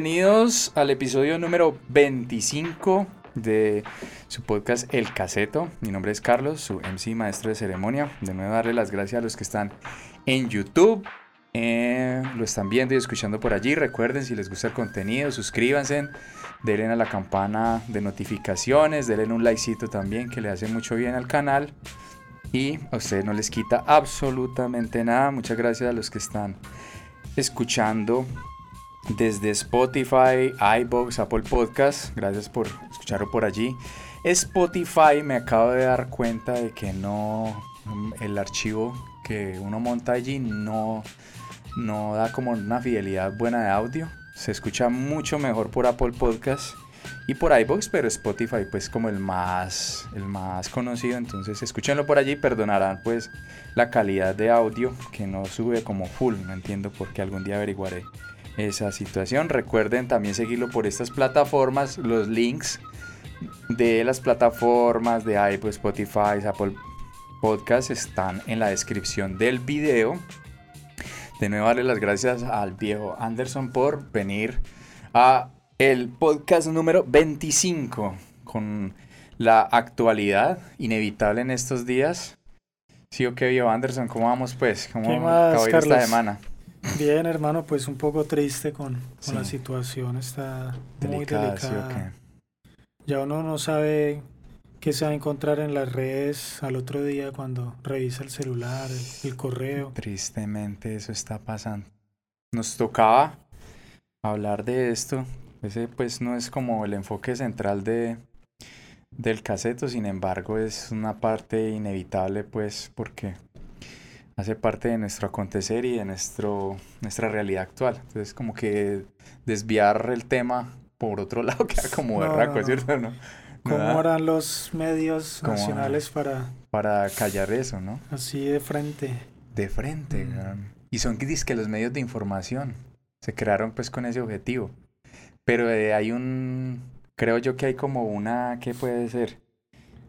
Bienvenidos al episodio número 25 de su podcast El Caseto. Mi nombre es Carlos, su MC maestro de ceremonia. De nuevo darle las gracias a los que están en YouTube. eh, lo están viendo y escuchando por allí. Recuerden si les gusta el contenido, suscríbanse, denle a la campana de notificaciones, denle un likecito también que le hace mucho bien al canal. Y a ustedes no les quita absolutamente nada. Muchas gracias a los que están escuchando desde Spotify, iBox, Apple Podcast. Gracias por escucharlo por allí. Spotify me acabo de dar cuenta de que no el archivo que uno monta allí no no da como una fidelidad buena de audio. Se escucha mucho mejor por Apple Podcast y por iBox, pero Spotify pues como el más el más conocido, entonces escúchenlo por allí, perdonarán pues la calidad de audio que no sube como full, no entiendo por qué algún día averiguaré esa situación. Recuerden también seguirlo por estas plataformas, los links de las plataformas de iPod, Spotify, Apple Podcast están en la descripción del video. De nuevo darle las gracias al viejo Anderson por venir a el podcast número 25 con la actualidad inevitable en estos días. Sí o qué viejo Anderson, ¿cómo vamos pues? ¿Cómo ¿Qué más, acabó esta semana? Bien, hermano, pues un poco triste con, con Sí. la situación, está muy Delicada, ¿sí o delicada. Ya uno no sabe qué se va a encontrar en las redes al otro día cuando revisa el celular, el, el correo. Tristemente eso está pasando. Nos tocaba hablar de esto. Ese pues no es como el enfoque central de del caseto, sin embargo es una parte inevitable pues porque hace parte de nuestro acontecer y de nuestro nuestra realidad actual. Entonces como que desviar el tema por otro lado queda como berraco, no, no. ¿cierto? ¿No? ¿Cómo harán los medios ¿Cómo nacionales para Para callar eso, ¿no? así de frente? De frente, Mm. Y son que los medios de información. Se crearon pues con ese objetivo. Pero eh, hay un, creo yo que hay como una, ¿qué puede ser?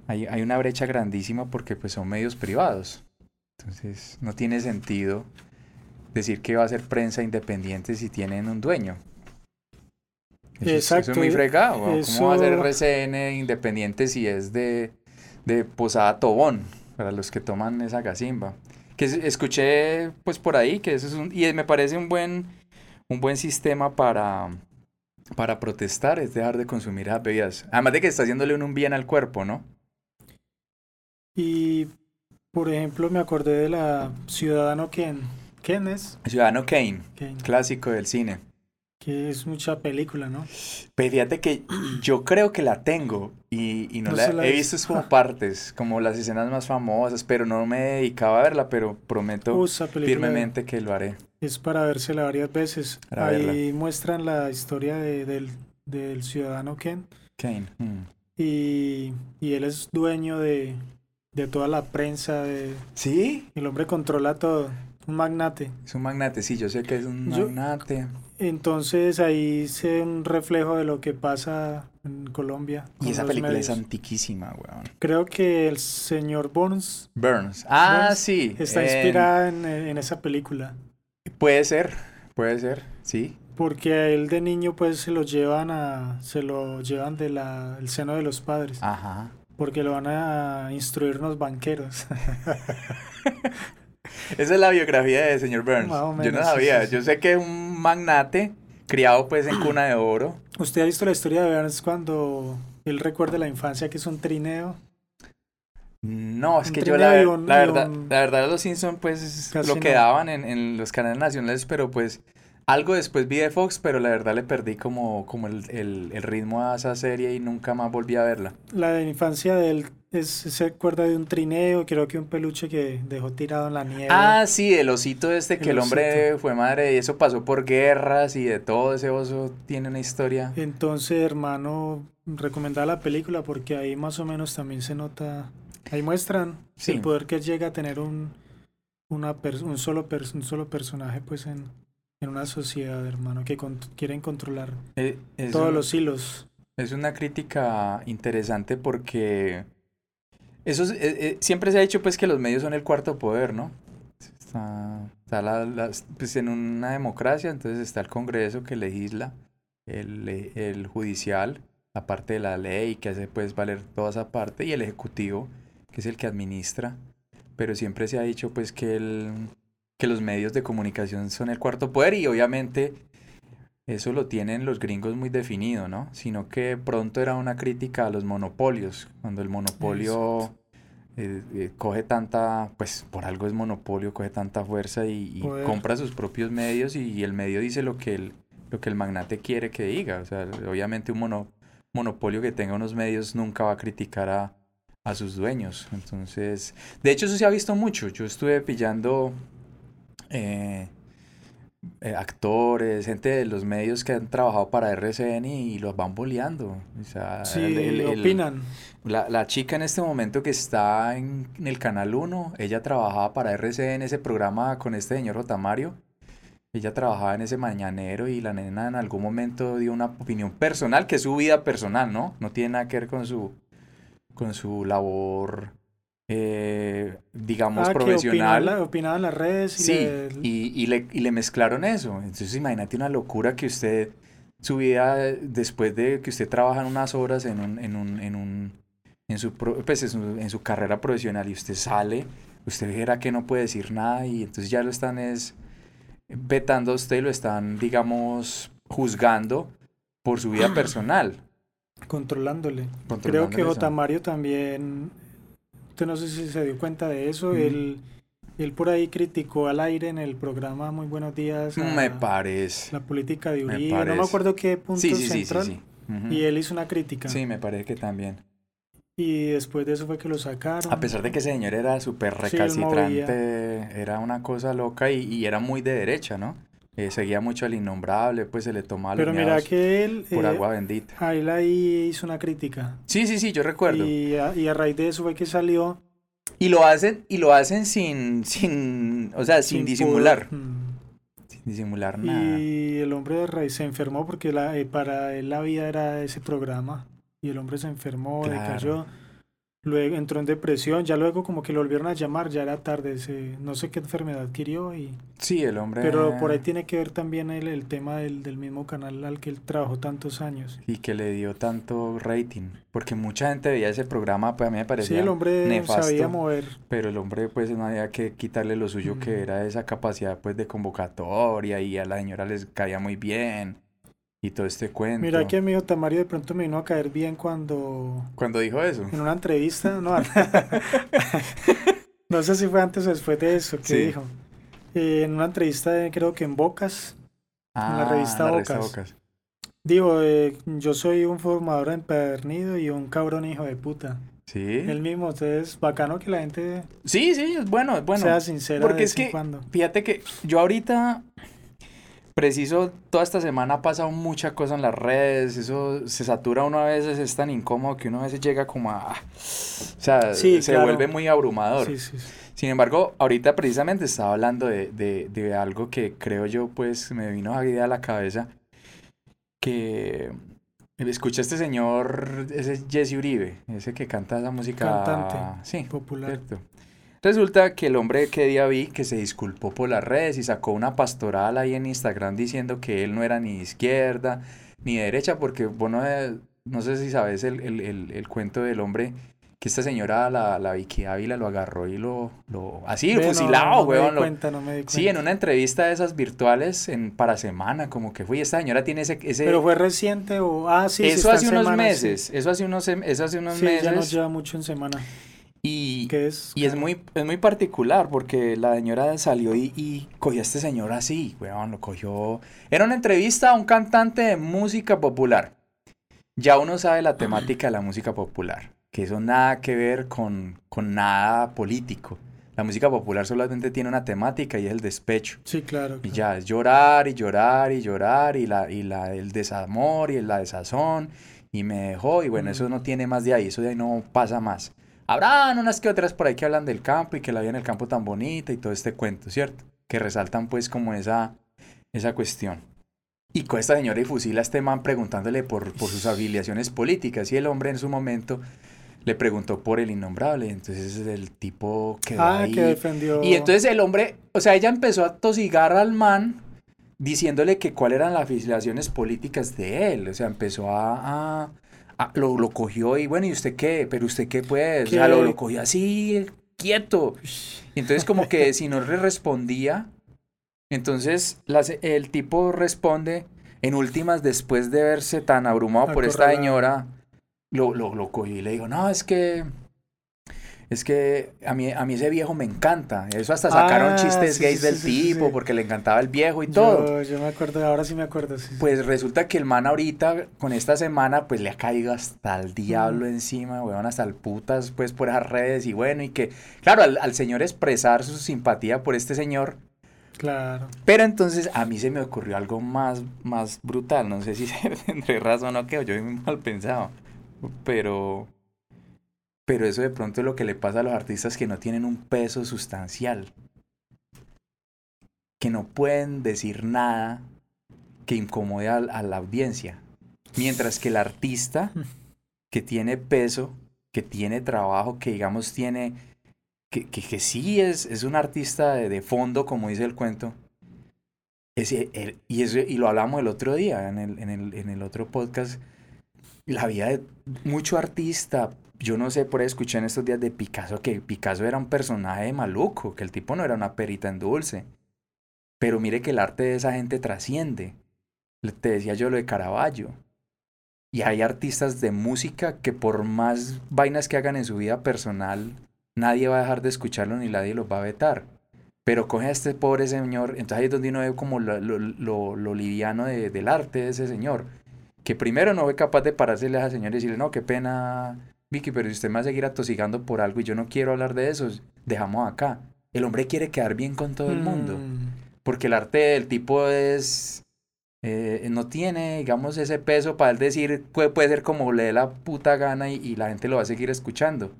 Hay, hay una brecha grandísima porque pues son medios privados. Entonces no tiene sentido decir que va a ser prensa independiente si tienen un dueño. Eso, es- eso Exacto, es muy y fregado. ¿Cómo va a ser RCN independiente si es de, de Posada Tobón? Para los que toman esa gazimba que es- escuché pues por ahí que eso es un y me parece un buen un buen sistema para para protestar es dejar de consumir esas bebidas además de que está haciéndole un bien al cuerpo no Y, por ejemplo, me acordé de la Ciudadano Ken. ¿Quién es? Ciudadano Kane Ken, clásico del cine que es mucha película, ¿no? pero fíjate que yo creo que la tengo y, y no, No la he visto es como partes como las escenas más famosas pero no me dedicaba a verla pero prometo Uh, firmemente que lo haré Es para vérsela varias veces. Para Ahí muestran la historia de- del, del ciudadano Ken Kane mm. y, y él es dueño de, de toda la prensa. De, sí el hombre controla todo, un magnate. es un magnate sí yo sé que es un Yo- magnate Entonces ahí se un reflejo de lo que pasa en Colombia. Y esa película es antiquísima, weón. Creo que el señor Burns Burns. Ah, Burns sí. está en- inspirada en, en esa película. Puede ser, puede ser, sí. Porque a él de niño pues se lo llevan a, se lo llevan de la, el seno de los padres. Ajá. Porque lo van a instruir unos banqueros. Esa es la biografía de señor Burns. Yo no sabía. sí, sí. Yo sé que es un magnate criado pues en cuna de oro. ¿Usted ha visto la historia de Burns cuando él recuerda la infancia que es un trineo? No, es Un que yo la, un- verdad, un- la verdad los Simpson pues es lo que no. daban en, en los canales nacionales, pero pues algo después vi de Fox, pero la verdad le perdí como, como el, el, el ritmo a esa serie y nunca más volví a verla. La infancia de él es, se acuerda de un trineo, creo que un peluche que dejó tirado en la nieve. Ah, sí, el osito este que El hombre osito. fue madre y eso pasó por guerras y de todo ese oso tiene una historia. Entonces, hermano, recomendaba la película porque ahí más o menos también se nota, ahí muestran Sí. el poder que llega a tener un, una un, solo un solo personaje pues en, en una sociedad, hermano, que con- quieren controlar Eh, es, todos un- los hilos. es una crítica interesante porque eso es- eh, eh, siempre se ha dicho pues que los medios son el cuarto poder, ¿no? Está, está la- pues en una democracia, entonces está el Congreso que legisla el, el judicial, la parte de la ley que hace pues valer toda esa parte, y el ejecutivo, que es el que administra. Pero siempre se ha dicho pues que, el, que los medios de comunicación son el cuarto poder y obviamente eso lo tienen los gringos muy definido, ¿no? Sino que pronto era una crítica a los monopolios, cuando el monopolio eh, eh, coge tanta, pues por algo es monopolio, coge tanta fuerza y, y compra sus propios medios y, el medio dice lo que el, lo que el magnate quiere que diga. O sea, obviamente un mono, monopolio que tenga unos medios nunca va a criticar a, a sus dueños. Entonces, de hecho eso se ha visto mucho. Yo estuve pillando eh, eh, actores, gente de los medios que han trabajado para RCN y, los van boleando. O sea, sí, opinan. La, la, chica en este momento que está en, el Canal 1, ella trabajaba para RCN, ese programa con este señor Rotamario. Ella trabajaba en ese mañanero y la nena en algún momento dio una opinión personal, que es su vida personal, ¿no? No tiene nada que ver con su, con su labor, eh, digamos, ah, profesional. Que opinaba, en las redes. Y sí, Y, le, y le mezclaron eso. Entonces imagínate una locura que usted, su vida, después de que usted trabaja en unas horas en un, en un, en un, en su, pues, en su, carrera profesional y usted sale, usted verá que no puede decir nada y entonces ya lo están es vetando a usted, lo están, digamos, juzgando por su vida personal. Controlándole. Creo que J. Mario también, no sé si se dio cuenta de eso, él, él por ahí criticó al aire en el programa Muy Buenos Días. me parece. La política de Uribe, no me acuerdo qué punto sí, sí, central. Sí, y él hizo una crítica. Sí, me parece que también. Y después de eso fue que lo sacaron. A pesar de que ese señor era súper recalcitrante, era una cosa loca y, y, era muy de derecha, ¿no? Eh, seguía mucho al innombrable, pues se le tomaba Pero mira que él... Por eh, agua bendita. A él ahí hizo una crítica. Sí, sí, sí, yo recuerdo. Y a, y a raíz de eso fue que salió... Y lo hacen, y lo hacen sin, sin, o sea, sin, disimular. Mm. Sin disimular nada. Y el hombre de raíz se enfermó porque la, eh, para él la vida era ese programa. Y el hombre se enfermó, claro. decayó. Luego entró en depresión, ya luego como que lo volvieron a llamar, ya era tarde, no sé qué enfermedad adquirió y... Sí, el hombre... Pero por ahí tiene que ver también el, el tema del, del, mismo canal al que él trabajó tantos años. Y que le dio tanto rating, porque mucha gente veía ese programa, pues a mí me parecía Sí, el hombre sabía mover. Pero el hombre pues no había que quitarle lo suyo, que era esa capacidad pues de convocatoria y a la señora les caía muy bien y todo este cuento. Mira que mi Tamario de pronto me vino a caer bien cuando... Cuando dijo eso. En una entrevista, no. no sé si fue antes o después de eso que dijo. Eh, en una entrevista creo que en Bocas, en la ah, revista, Bocas. Digo, eh, yo soy un formador empedernido y un cabrón hijo de puta. Sí. El mismo, entonces bacano que la gente... Sí, sí, es bueno, es bueno. Sea sincera Porque es que, fíjate que yo ahorita preciso, toda esta semana ha pasado mucha cosa en las redes, eso se satura uno a veces, es tan incómodo que uno a veces llega como a... O sea, se vuelve muy abrumador. Sin embargo, ahorita precisamente estaba hablando de, de, de, algo que creo yo, pues, me vino a a la cabeza, que escucha este señor, ese Jesse Uribe, ese que canta esa música... Cantante. Sí, popular. Resulta que el hombre que día vi que se disculpó por las redes y sacó una pastoral ahí en Instagram diciendo que él no era ni izquierda ni derecha, porque bueno, no sé si sabes el, el, el, cuento del hombre que esta señora, la, la Vicky Ávila, lo agarró y lo, lo así, fusilado, no, no cuenta, no me di cuenta. Sí, en una entrevista de esas virtuales en para semana, como que fue, esta señora tiene ese, ese... Pero fue reciente o, ah, sí, Eso hace unos meses, eso hace unos, eso hace unos meses. ya nos lleva mucho en semana. Y, es? y es, muy, es muy particular porque la señora salió y, y cogió a este señor así, weón, lo cogió. Era una entrevista a un cantante de música popular. Ya uno sabe la temática de la música popular, que eso nada que ver con, con nada político. La música popular solamente tiene una temática y es el despecho. Sí, claro. Y ya es llorar y llorar y llorar y, la, y la, el desamor y la desazón y me dejó y bueno, eso no tiene más de ahí, eso de ahí no pasa más. Habrán unas que otras por ahí que hablan del campo y que la vida en el campo tan bonita y todo este cuento, ¿cierto? Que resaltan pues como esa, esa cuestión. Y con esta señora y fusila a este man preguntándole por, por sus afiliaciones políticas y el hombre en su momento le preguntó por el innombrable. Entonces el tipo quedó ah, ahí. que defendió. Y entonces el hombre, o sea, ella empezó a tosigar al man diciéndole que cuáles eran las afiliaciones políticas de él. O sea, empezó a... lo, lo, cogió y bueno, ¿y usted qué? ¿Pero usted qué puede? O sea, lo, lo cogió así, quieto. Y entonces como que si no le respondía, entonces el tipo responde, en últimas, después de verse tan abrumado por esta señora, lo, lo, lo cogí y le digo, no, es que es que a mí, a mí ese viejo me encanta. Eso hasta sacaron ah, chistes gays del tipo porque le encantaba el viejo y todo. Yo me acuerdo, ahora sí me acuerdo. Pues resulta que el man ahorita, con esta semana, pues le ha caído hasta el diablo encima, weón, hasta el putas, pues por esas redes y bueno, y que, claro, al, señor expresar su simpatía por este señor. Claro. Pero entonces a mí se me ocurrió algo más, más brutal. No sé si tendré razón o qué, yo muy mal pensado. Pero pero eso de pronto es lo que le pasa a los artistas que no tienen un peso sustancial. Que no pueden decir nada que incomode a, la audiencia. Mientras que el artista que tiene peso, que tiene trabajo, que digamos tiene... Que, que, sí es, es un artista de, fondo, como dice el cuento. Ese, y, eso, y lo hablamos el otro día, en el, en el, en el otro podcast. La vida de mucho artista yo no sé, por ahí escuché en estos días de Picasso que Picasso era un personaje maluco, que el tipo no era una perita en dulce. Pero mire que el arte de esa gente trasciende. Te decía yo lo de Caravaggio. Y hay artistas de música que por más vainas que hagan en su vida personal, nadie va a dejar de escucharlo ni nadie los va a vetar. Pero coge a este pobre señor, entonces ahí es donde uno ve como lo, lo, liviano del arte de ese señor. Que primero no fue capaz de parársele a esa señora y decirle, no, qué pena Vicky, pero si usted me va a seguir atosigando por algo y yo no quiero hablar de eso, dejamos acá. El hombre quiere quedar bien con todo el mundo. Mm. Porque el arte del tipo es... Eh, no tiene, digamos, ese peso para él decir, puede, puede ser como le dé la puta gana y, la gente lo va a seguir escuchando.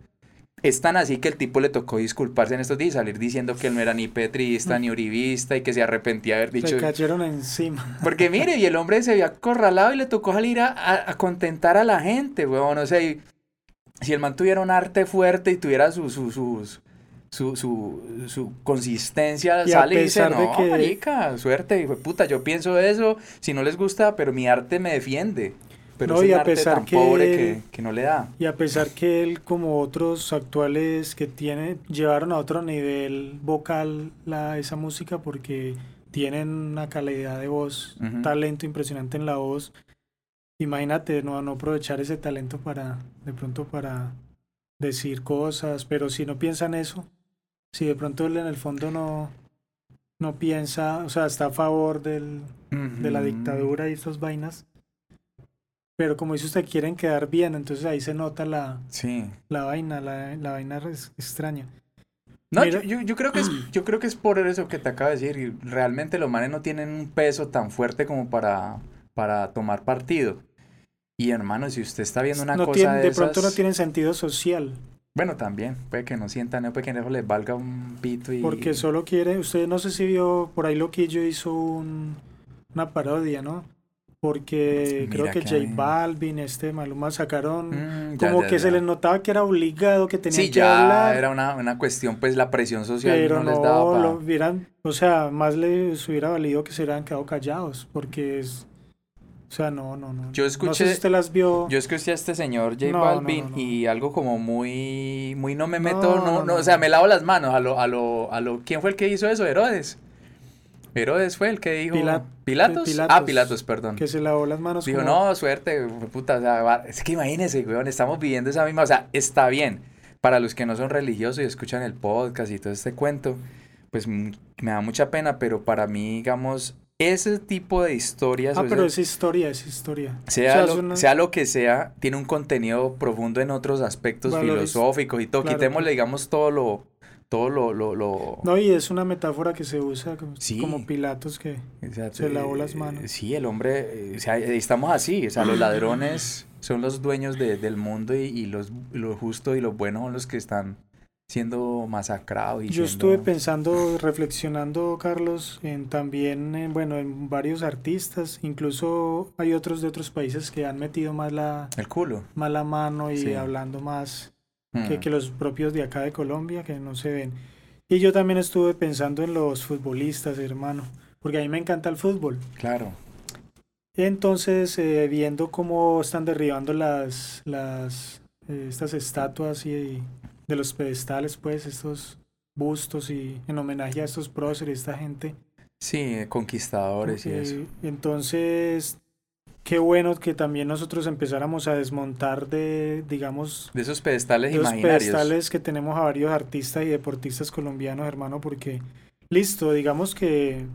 Es tan así que el tipo le tocó disculparse en estos días, salir diciendo que él no era ni petrista ni uribista y que se arrepentía de haber dicho. Se cayeron encima. Porque mire, y el hombre se había acorralado y le tocó salir a, a, contentar a la gente, weón. O sea, si el man tuviera un arte fuerte y tuviera su, su, su, su, consistencia, sale y dice, no, que... marica, suerte, hijo puta, yo pienso eso, si no les gusta, pero mi arte me defiende. Pero no, es un a arte pesar tan que pobre que, no le da. Y a pesar que él, como otros actuales que tiene, llevaron a otro nivel vocal la, esa música porque tienen una calidad de voz, talento impresionante en la voz, imagínate no, no aprovechar ese talento para, de pronto para decir cosas, pero si no piensa en eso, si de pronto él en el fondo no, no piensa, o sea, está a favor del, de la dictadura y estas vainas, pero como dice usted, quieren quedar bien, entonces ahí se nota la, sí. la vaina, la, la vaina es extraña. No, yo, yo, creo que es, yo creo que es por eso que te acabo de decir, y realmente los manes no tienen un peso tan fuerte como para, para tomar partido. Y hermano, si usted está viendo una cosa de, de pronto no tienen sentido social. Bueno, también, puede que no sientan, no puede que no les valga un pito y... Porque solo quiere, usted no sé si vio, por ahí Loquillo hizo un, una parodia, ¿no? Porque creo que, J Balvin, este Maluma sacaron mm, como que se les notaba que era obligado, que tenían sí, que ya era una, una, cuestión, pues la presión social Pero no, les daba lo hubieran, o sea, más les hubiera valido que se hubieran quedado callados, porque es o sea, no, no, no. Yo escuché. No sé si usted las vio. Yo escuché a este señor J Balvin y algo como muy. Muy no me meto. No, no, O sea, me lavo las manos. A lo, a lo, a lo. ¿Quién fue el que hizo eso? Herodes. Herodes fue el que dijo. ¿Pilatos? Ah, Pilatos, perdón. Que se lavó las manos. Dijo, no, suerte, puta. O sea, es que imagínese, weón, estamos viviendo esa misma. O sea, está bien. Para los que no son religiosos y escuchan el podcast y todo este cuento, pues me da mucha pena, pero para mí, digamos, ese tipo de historias. Ah, pero es historia, es historia. Sea, lo, sea lo que sea, tiene un contenido profundo en otros aspectos filosóficos y todo. Quitémosle, digamos, todo lo. Todo lo, lo, No, y es una metáfora que se usa como, Pilatos que se lavó las manos. Sí, el hombre. O sea, estamos así. O sea, los ladrones son los dueños del mundo y, y los, lo justo y lo bueno son los que están siendo masacrado. Y Yo estuve pensando, reflexionando, Carlos, en también, en, bueno, en varios artistas, incluso hay otros de otros países que han metido más la... El culo. Más la mano y hablando más que, hmm. que los propios de acá de Colombia, que no se ven. Y yo también estuve pensando en los futbolistas, hermano, porque a mí me encanta el fútbol. Claro. Entonces, eh, viendo cómo están derribando las, las eh, estas estatuas y, de los pedestales, pues, estos bustos y en homenaje a estos próceres, esta gente. Sí, conquistadores y eso. Entonces, qué bueno que también nosotros empezáramos a desmontar de, digamos... De esos pedestales de imaginarios. pedestales que tenemos a varios artistas y deportistas colombianos, hermano, porque, listo, digamos que,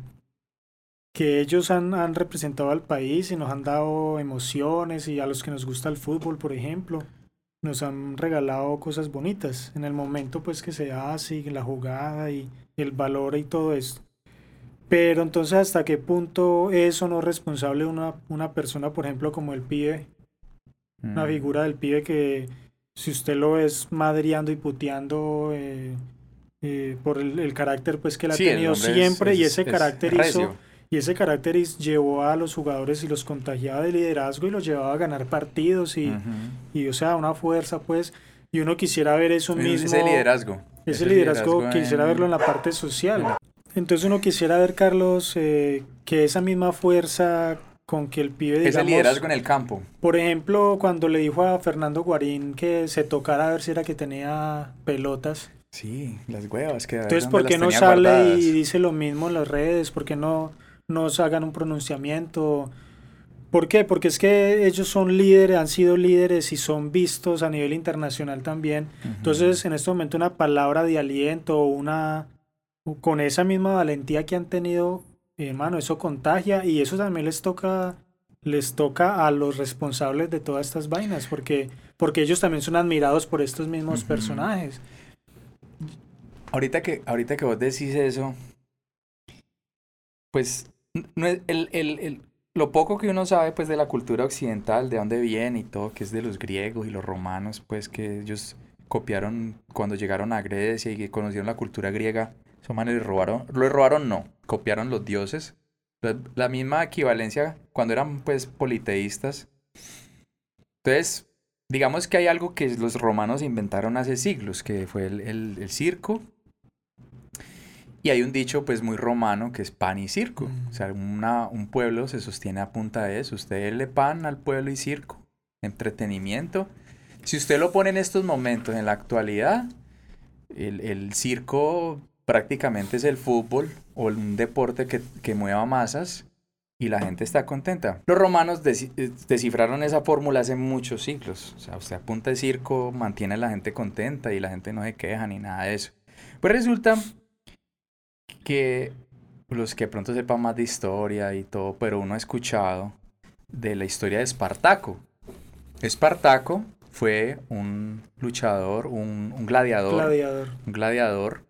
que ellos han, han representado al país y nos han dado emociones y a los que nos gusta el fútbol, por ejemplo, nos han regalado cosas bonitas en el momento pues que se hace, la jugada y el valor y todo esto. Pero entonces, ¿hasta qué punto eso no es responsable una, una persona, por ejemplo, como el pibe? Una mm. figura del pibe que, si usted lo es madriando y puteando eh, eh, por el, carácter pues que él ha tenido siempre y ese carácter hizo y ese carácter llevó a los jugadores y los contagiaba de liderazgo y los llevaba a ganar partidos y, y o sea una fuerza pues y uno quisiera ver eso mismo ese liderazgo ese, liderazgo, quisiera verlo en la parte social entonces uno quisiera ver, Carlos, eh, que esa misma fuerza con que el pibe, digamos... Ese liderazgo en el campo. Por ejemplo, cuando le dijo a Fernando Guarín que se tocara a ver si era que tenía pelotas. Sí, las huevas que... Entonces, ¿por qué no sale y dice lo mismo en las redes? ¿Por qué no nos hagan un pronunciamiento? ¿Por qué? Porque es que ellos son líderes, han sido líderes y son vistos a nivel internacional también. Entonces, en este momento una palabra de aliento una con esa misma valentía que han tenido, hermano, eso contagia y eso también les toca les toca a los responsables de todas estas vainas, porque, porque ellos también son admirados por estos mismos personajes. Ahorita que, ahorita que vos decís eso, pues el, el, el, lo poco que uno sabe pues de la cultura occidental, de dónde viene y todo, que es de los griegos y los romanos, pues que ellos copiaron cuando llegaron a Grecia y que conocieron la cultura griega, esos manes robaron, lo robaron no, copiaron los dioses. La, misma equivalencia cuando eran pues politeístas. Entonces, digamos que hay algo que los romanos inventaron hace siglos, que fue el, circo. Y hay un dicho pues muy romano que es pan y circo. O sea, una, un pueblo se sostiene a punta de eso. Usted le pan al pueblo y circo. Entretenimiento. Si usted lo pone en estos momentos, en la actualidad, el, el circo prácticamente es el fútbol o un deporte que, mueva masas y la gente está contenta. Los romanos eh, descifraron esa fórmula hace muchos siglos. O sea, usted apunta de circo, mantiene a la gente contenta y la gente no se queja ni nada de eso. Pues resulta que los que pronto sepan más de historia y todo, pero uno ha escuchado de la historia de Espartaco. Espartaco fue un luchador, un, un gladiador, gladiador. Un gladiador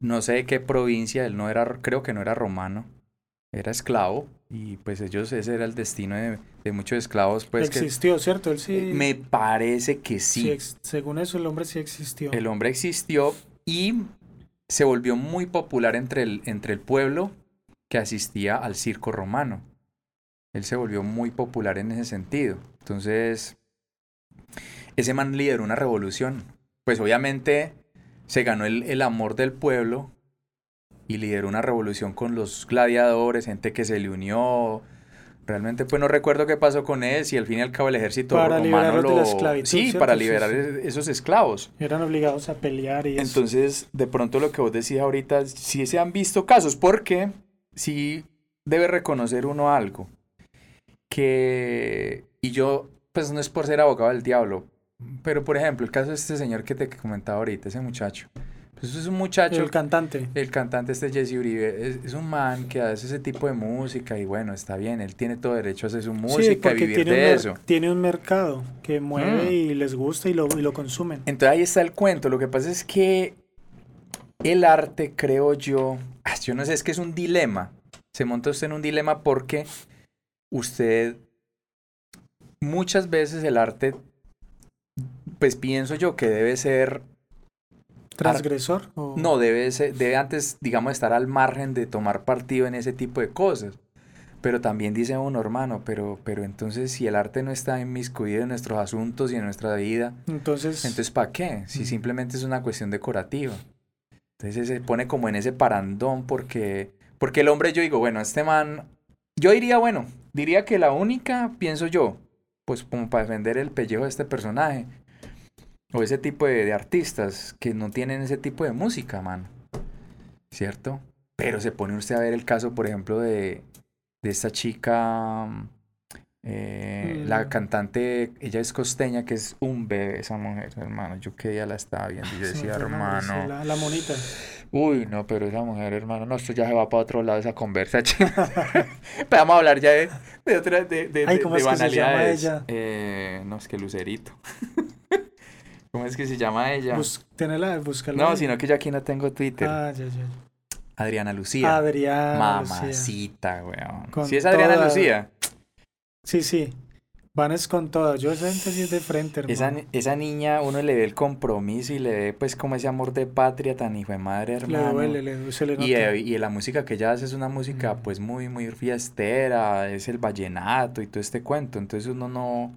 no sé de qué provincia, él no era, creo que no era romano, era esclavo y pues ellos, ese era el destino de, muchos esclavos. Pues existió, ¿cierto? Él sí. Me parece que sí. según eso, el hombre sí existió. El hombre existió y se volvió muy popular entre el, entre el pueblo que asistía al circo romano. Él se volvió muy popular en ese sentido. Entonces, ese man lideró una revolución. Pues obviamente se ganó el, amor del pueblo y lideró una revolución con los gladiadores, gente que se le unió. Realmente pues no recuerdo qué pasó con él, si al fin y al cabo el ejército para romano lo... de la esclavitud, Sí, para liberar esos esclavos. Eran obligados a pelear y Entonces, de pronto lo que vos decís ahorita, sí se han visto casos, porque sí debe reconocer uno algo, que, y yo, pues no es por ser abogado del diablo, pero, por ejemplo, el caso de este señor que te comentaba ahorita, ese muchacho. Pues es un muchacho. El cantante. El cantante este Jesse Uribe. Es, un man que hace ese tipo de música y bueno, está bien. Él tiene todo derecho a hacer su música y vivir de eso. Tiene un mercado que mueve mm. y les gusta y lo, y lo consumen. Entonces ahí está el cuento. Lo que pasa es que el arte, creo yo. Ah, yo no sé, es que es un dilema. Se monta usted en un dilema porque usted. Muchas veces el arte pues pienso yo que debe ser... ¿Transgresor? No, debe, ser, debe antes, digamos, estar al margen de tomar partido en ese tipo de cosas. Pero también dice uno, hermano, pero, pero entonces si el arte no está inmiscuido en nuestros asuntos y en nuestra vida, entonces, entonces ¿para qué? Si simplemente es una cuestión decorativa. Entonces se pone como en ese parandón porque, Porque el hombre, yo digo, bueno, este man, yo diría, bueno, diría que la única, pienso yo, pues como para defender el pellejo de este personaje, o ese tipo de, artistas que no tienen ese tipo de música, man. ¿Cierto? Pero se pone usted a ver el caso, por ejemplo, de, de esta chica, eh, la mm. cantante, ella es costeña, que es un bebé esa mujer, hermano. Yo que ella la estaba viendo y decía, hermano. La, la, monita. Uy, no, pero esa mujer, hermano, no, esto ya se va para otro lado esa conversa. Vamos a hablar ya de, de otra, de, de, Ay, ¿cómo es Que se llama ella? Eh, no, es que Lucerito. ¿Cómo es que se llama ella? Bus tenela, No, sino que yo aquí no tengo Twitter. Ah, ya, ya. Lucía. Lucía. Adriana Mamacita, weón. ¿Sí es Adriana Lucía? Sí, sí. Van es con todo. Yo esa gente sí es de frente, hermano. Esa, esa niña, uno le ve el compromiso y le ve pues como ese amor de patria tan hijo de madre, hermano. Le duele, le, se le nota. Y, eh, y, la música que ella hace es una música mm. pues muy, muy fiestera, es el vallenato y todo este cuento. Entonces uno no,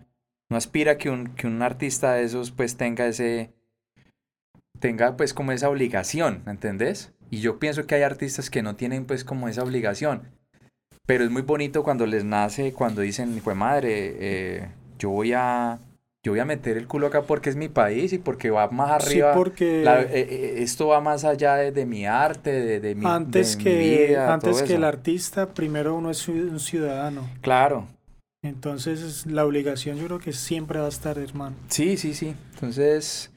no aspira que un, que un artista de esos pues tenga ese, tenga pues como esa obligación, ¿entendés? Y yo pienso que hay artistas que no tienen pues como esa obligación. Pero es muy bonito cuando les nace, cuando dicen, fue madre, eh, yo voy a yo voy a meter el culo acá porque es mi país y porque va más arriba. Sí, porque eh, eh, esto va más allá de, mi arte, de, de mi Antes que antes que el artista, primero uno es un ciudadano. Claro. Entonces la obligación yo creo que siempre va a estar, hermano. Sí, sí, sí. Entonces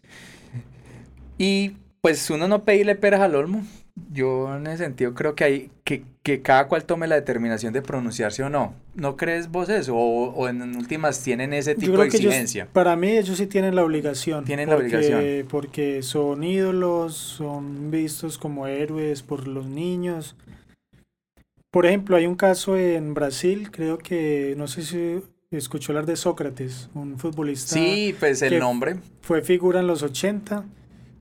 y pues uno no pedirle peras al olmo. Yo en ese sentido creo que hay que, que cada cual tome la determinación de pronunciarse o no. ¿No crees vos eso? O, en últimas tienen ese tipo de exigencia. para mí ellos sí tienen la obligación. Tienen la obligación. Porque son ídolos, son vistos como héroes por los niños. Por ejemplo, hay un caso en Brasil, creo que, no sé si escuchó hablar de Sócrates, un futbolista. Sí, pues el nombre. Fue figura en los 80.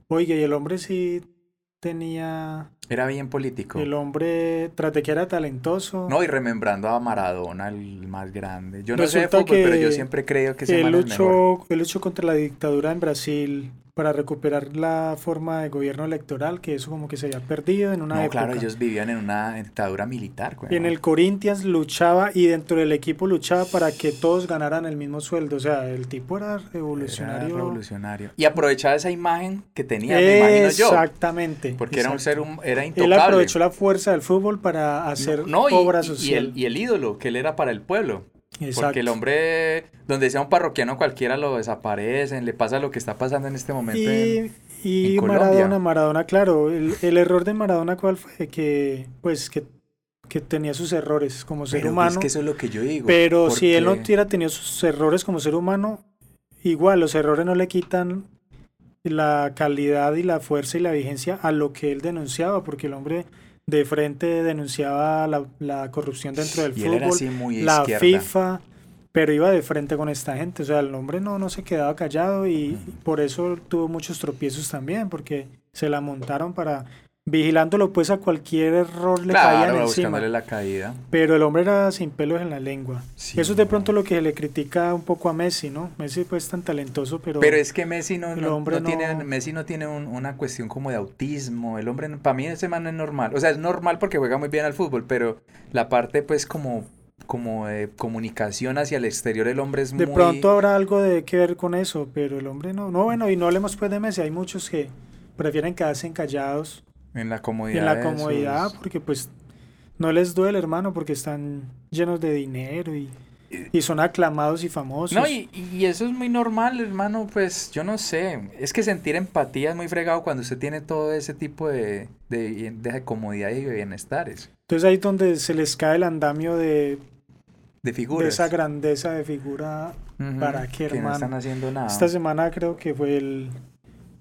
Oiga, y el hombre sí tenía... Era bien político. El hombre, tras de que era talentoso. No, y remembrando a Maradona, el más grande. Yo no sé de fútbol, pero yo siempre creo que él luchó, Él luchó contra la dictadura en Brasil para recuperar la forma de gobierno electoral, que eso como que se había perdido en una no, claro, ellos vivían en una dictadura militar. Y en el Corinthians luchaba y dentro del equipo luchaba para que todos ganaran el mismo sueldo. O sea, el tipo era revolucionario. Era revolucionario. Y aprovechaba esa imagen que tenía, me imagino yo. Exactamente. Porque era un ser, un, era intocable. Él aprovechó la fuerza del fútbol para hacer no, obra social. Y el, y el ídolo, que él era para el pueblo. Porque el hombre, donde sea un parroquiano cualquiera lo desaparecen, le pasa lo que está pasando en este momento. Y, y Maradona, Maradona, claro, el, el, error de Maradona cuál fue que, pues, que, que tenía sus errores como ser humano. Es que eso es lo que yo digo. Pero si él no hubiera tenido sus errores como ser humano, igual los errores no le quitan la calidad y la fuerza y la vigencia a lo que él denunciaba, porque el hombre de frente denunciaba la, la corrupción dentro del fútbol, la FIFA, pero iba de frente con esta gente. O sea, el hombre no, no se quedaba callado y por eso tuvo muchos tropiezos también, porque se la montaron para vigilándolo pues a cualquier error le caían encima. la caída. Pero el hombre era sin pelos en la lengua. Eso es de pronto lo que le critica un poco a Messi, ¿no? Messi pues tan talentoso, pero Pero es que Messi no, no, tiene Messi no tiene una cuestión como de autismo. El hombre para mí ese man no es normal. O sea, es normal porque juega muy bien al fútbol, pero la parte pues como como de comunicación hacia el exterior el hombre es de muy... De pronto habrá algo de que ver con eso, pero el hombre no. No, bueno, y no hablemos pues de Messi, hay muchos que prefieren quedarse encallados en la comodidad. En la comodidad, porque pues no les duele, hermano, porque están llenos de dinero y, y son aclamados y famosos. No, y, y, eso es muy normal, hermano, pues yo no sé. Es que sentir empatía es muy fregado cuando usted tiene todo ese tipo de, de, de comodidad y bienestares. Entonces ahí es donde se les cae el andamio de... De figuras. De esa grandeza de figura. ¿Para qué, hermano? Que no están haciendo nada. Esta semana creo que fue el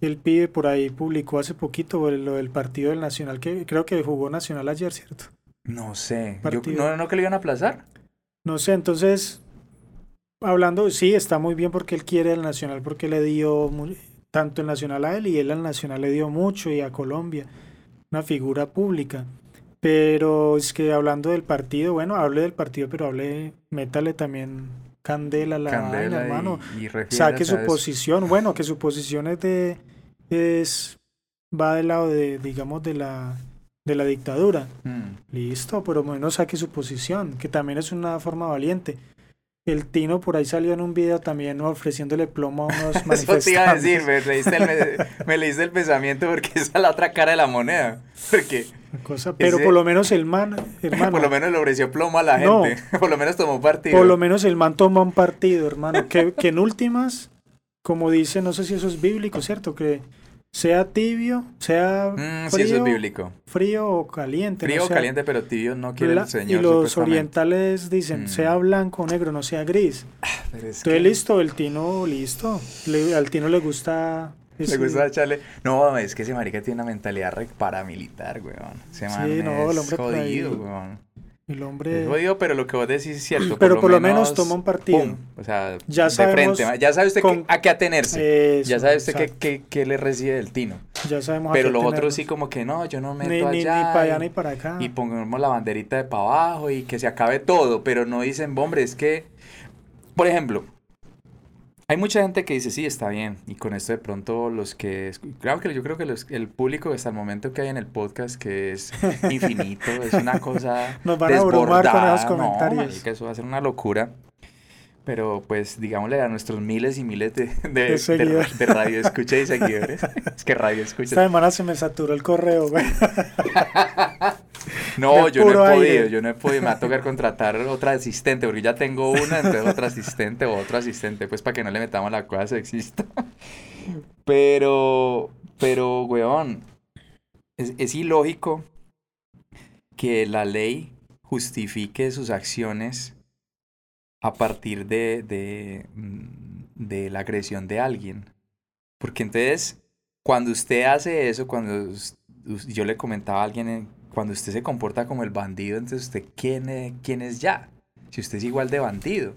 el pibe por ahí publicó hace poquito lo del partido del Nacional, que creo que jugó Nacional ayer, ¿cierto? No sé. no, ¿No que le iban a aplazar? No sé, entonces, hablando, sí, está muy bien porque él quiere el Nacional, porque le dio tanto el Nacional a él y él al Nacional le dio mucho y a Colombia, una figura pública. Pero es que hablando del partido, bueno, hable del partido, pero hable, métale también candela la candela hermano. Saque su posición, bueno, que su posición es de es va del lado de, digamos, de la de la dictadura. Mm. Listo, pero menos saque su posición, que también es una forma valiente. El Tino por ahí salió en un video también ofreciéndole plomo a unos Eso manifestantes. te iba a decir, me leíste, el, me, leíste el pensamiento porque esa es la otra cara de la moneda. Porque Cosa, pero Ese- por lo menos el man, hermano, por lo menos le ofreció plomo a la No. gente. Por lo menos tomó partido. por lo menos el man toma un partido, hermano. Que, que en últimas, como dice, no sé si eso es bíblico, ¿cierto? Que sea tibio, sea Mm, sí, frío, eso es bíblico. frío o caliente. Frío no o sea- caliente, pero tibio no quiere la- el y señor. los supuestamente. orientales dicen, Mm. sea blanco o negro, no sea gris. Pero es Entonces, que listo, el Tino, listo. Le- al Tino le gusta... Le gusta echarle. No, es que ese marica tiene una mentalidad re paramilitar, weón. Ese Sí, man no, el es hombre por ahí- jodido, weón. El Es hombre... jodido, pero lo que vos decís es cierto. Pero por lo menos toma un partido. pum, o sea, Ya de sabemos frente. Ya sabe usted con- qué- a qué atenerse. Eso, ya sabe usted qué, qué- qué le recibe del tino. Ya sabemos a Pero qué los otros atenernos. sí como que no, yo no meto Ni, ni, ni allá. para allá y- ni para acá. y pongamos la banderita de para abajo y que se acabe todo, pero no dicen, hombre, es que, por ejemplo, hay mucha gente que dice, sí, está bien, y con esto de pronto los que, claro que yo creo que los- el público hasta el momento que hay en el podcast, que es infinito, es una cosa Nos van a abrumar con desbordada, esos no, comentarios. marica, eso va a ser una locura. Pero pues digámosle a nuestros miles y miles de, de, De de, de radio escucha y seguidores. Es que radio escucha Esta semana se me saturó el correo, güey. No, yo no he aire. podido, yo no he podido, me va a tocar contratar otra asistente, porque ya tengo una, entonces otra asistente o otro asistente, pues para que no le metamos la cosa sexista. Pero, pero, weón, es, es ilógico que la ley justifique sus acciones a partir de, de, mm, de la agresión de alguien. Porque entonces, cuando usted hace eso, cuando yo le comentaba a alguien, cuando usted se comporta como el bandido, entonces usted, ¿quién, es- quién es ya? Si usted es igual de bandido.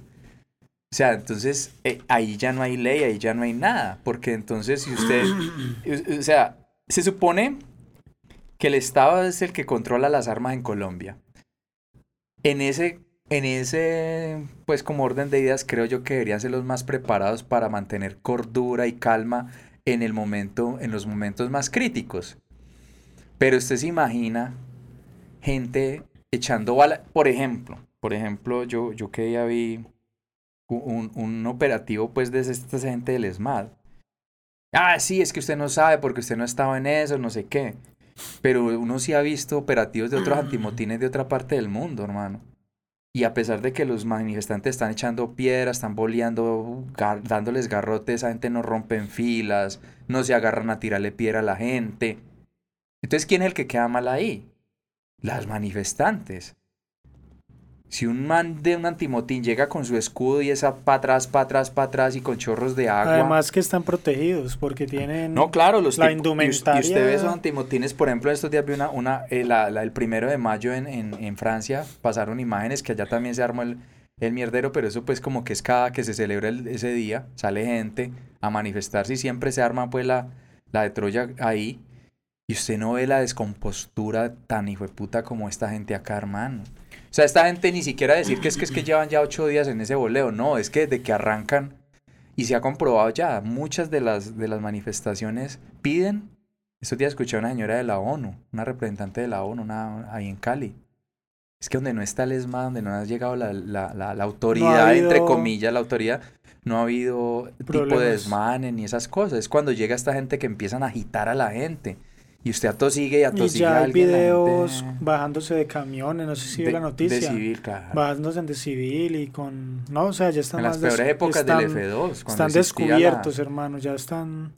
O sea, entonces eh, ahí ya no hay ley, ahí ya no hay nada. Porque entonces si usted, o- o sea, se supone que el Estado es el que controla las armas en Colombia. En ese, en ese, pues como orden de ideas, creo yo que deberían ser los más preparados para mantener cordura y calma en el momento, en los momentos más críticos. Pero usted se imagina gente echando bala, por ejemplo, por ejemplo, yo, yo que ya vi un, un operativo pues de esta gente del ESMAD. Ah, sí, es que usted no sabe porque usted no estaba en eso, no sé qué. Pero uno sí ha visto operativos de otros antimotines de otra parte del mundo, hermano. Y a pesar de que los manifestantes están echando piedras, están boleando, dándoles garrotes, esa gente no rompe en filas, no se agarran a tirarle piedra a la gente. Entonces, ¿quién es el que queda mal ahí? Las manifestantes. Si un man de un antimotín llega con su escudo y esa para atrás, para atrás, para atrás y con chorros de agua. Además que están protegidos porque tienen... No, claro, los La tipos- y us- Y, indumentaria- usted ve esos antimotines, por ejemplo, estos días vi una, una eh, la- la- el primero de mayo en, en, en Francia, pasaron imágenes que allá también se armó el, el mierdero, pero eso pues como que es cada que se celebra el- ese día, sale gente a manifestarse y siempre se arma pues la, la de Troya ahí. Y usted no ve la descompostura tan hijo de puta como esta gente acá, hermano. O sea, esta gente ni siquiera decir que es que es que llevan ya ocho días en ese boleo. No, es que desde que arrancan, y se ha comprobado ya, muchas de las, de las manifestaciones piden. Estos días escuché a una señora de la ONU, una representante de la ONU, una, ahí en Cali. Es que donde no está el ESMA, donde no ha llegado la, la, la, la autoridad, entre habido- comillas, la autoridad, no ha habido tipo de desmanes ni esas cosas. Es cuando llega esta gente que empiezan a agitar a la gente. Y usted atosigue y Y atosigue ya a hay videos bajándose de camiones, no sé si vio de- la noticia. De civil, claro. Bajándose de civil y con... No, o sea, ya están en las des- peores épocas están- del F2. cuando Están existía la- descubiertos, hermano, ya están,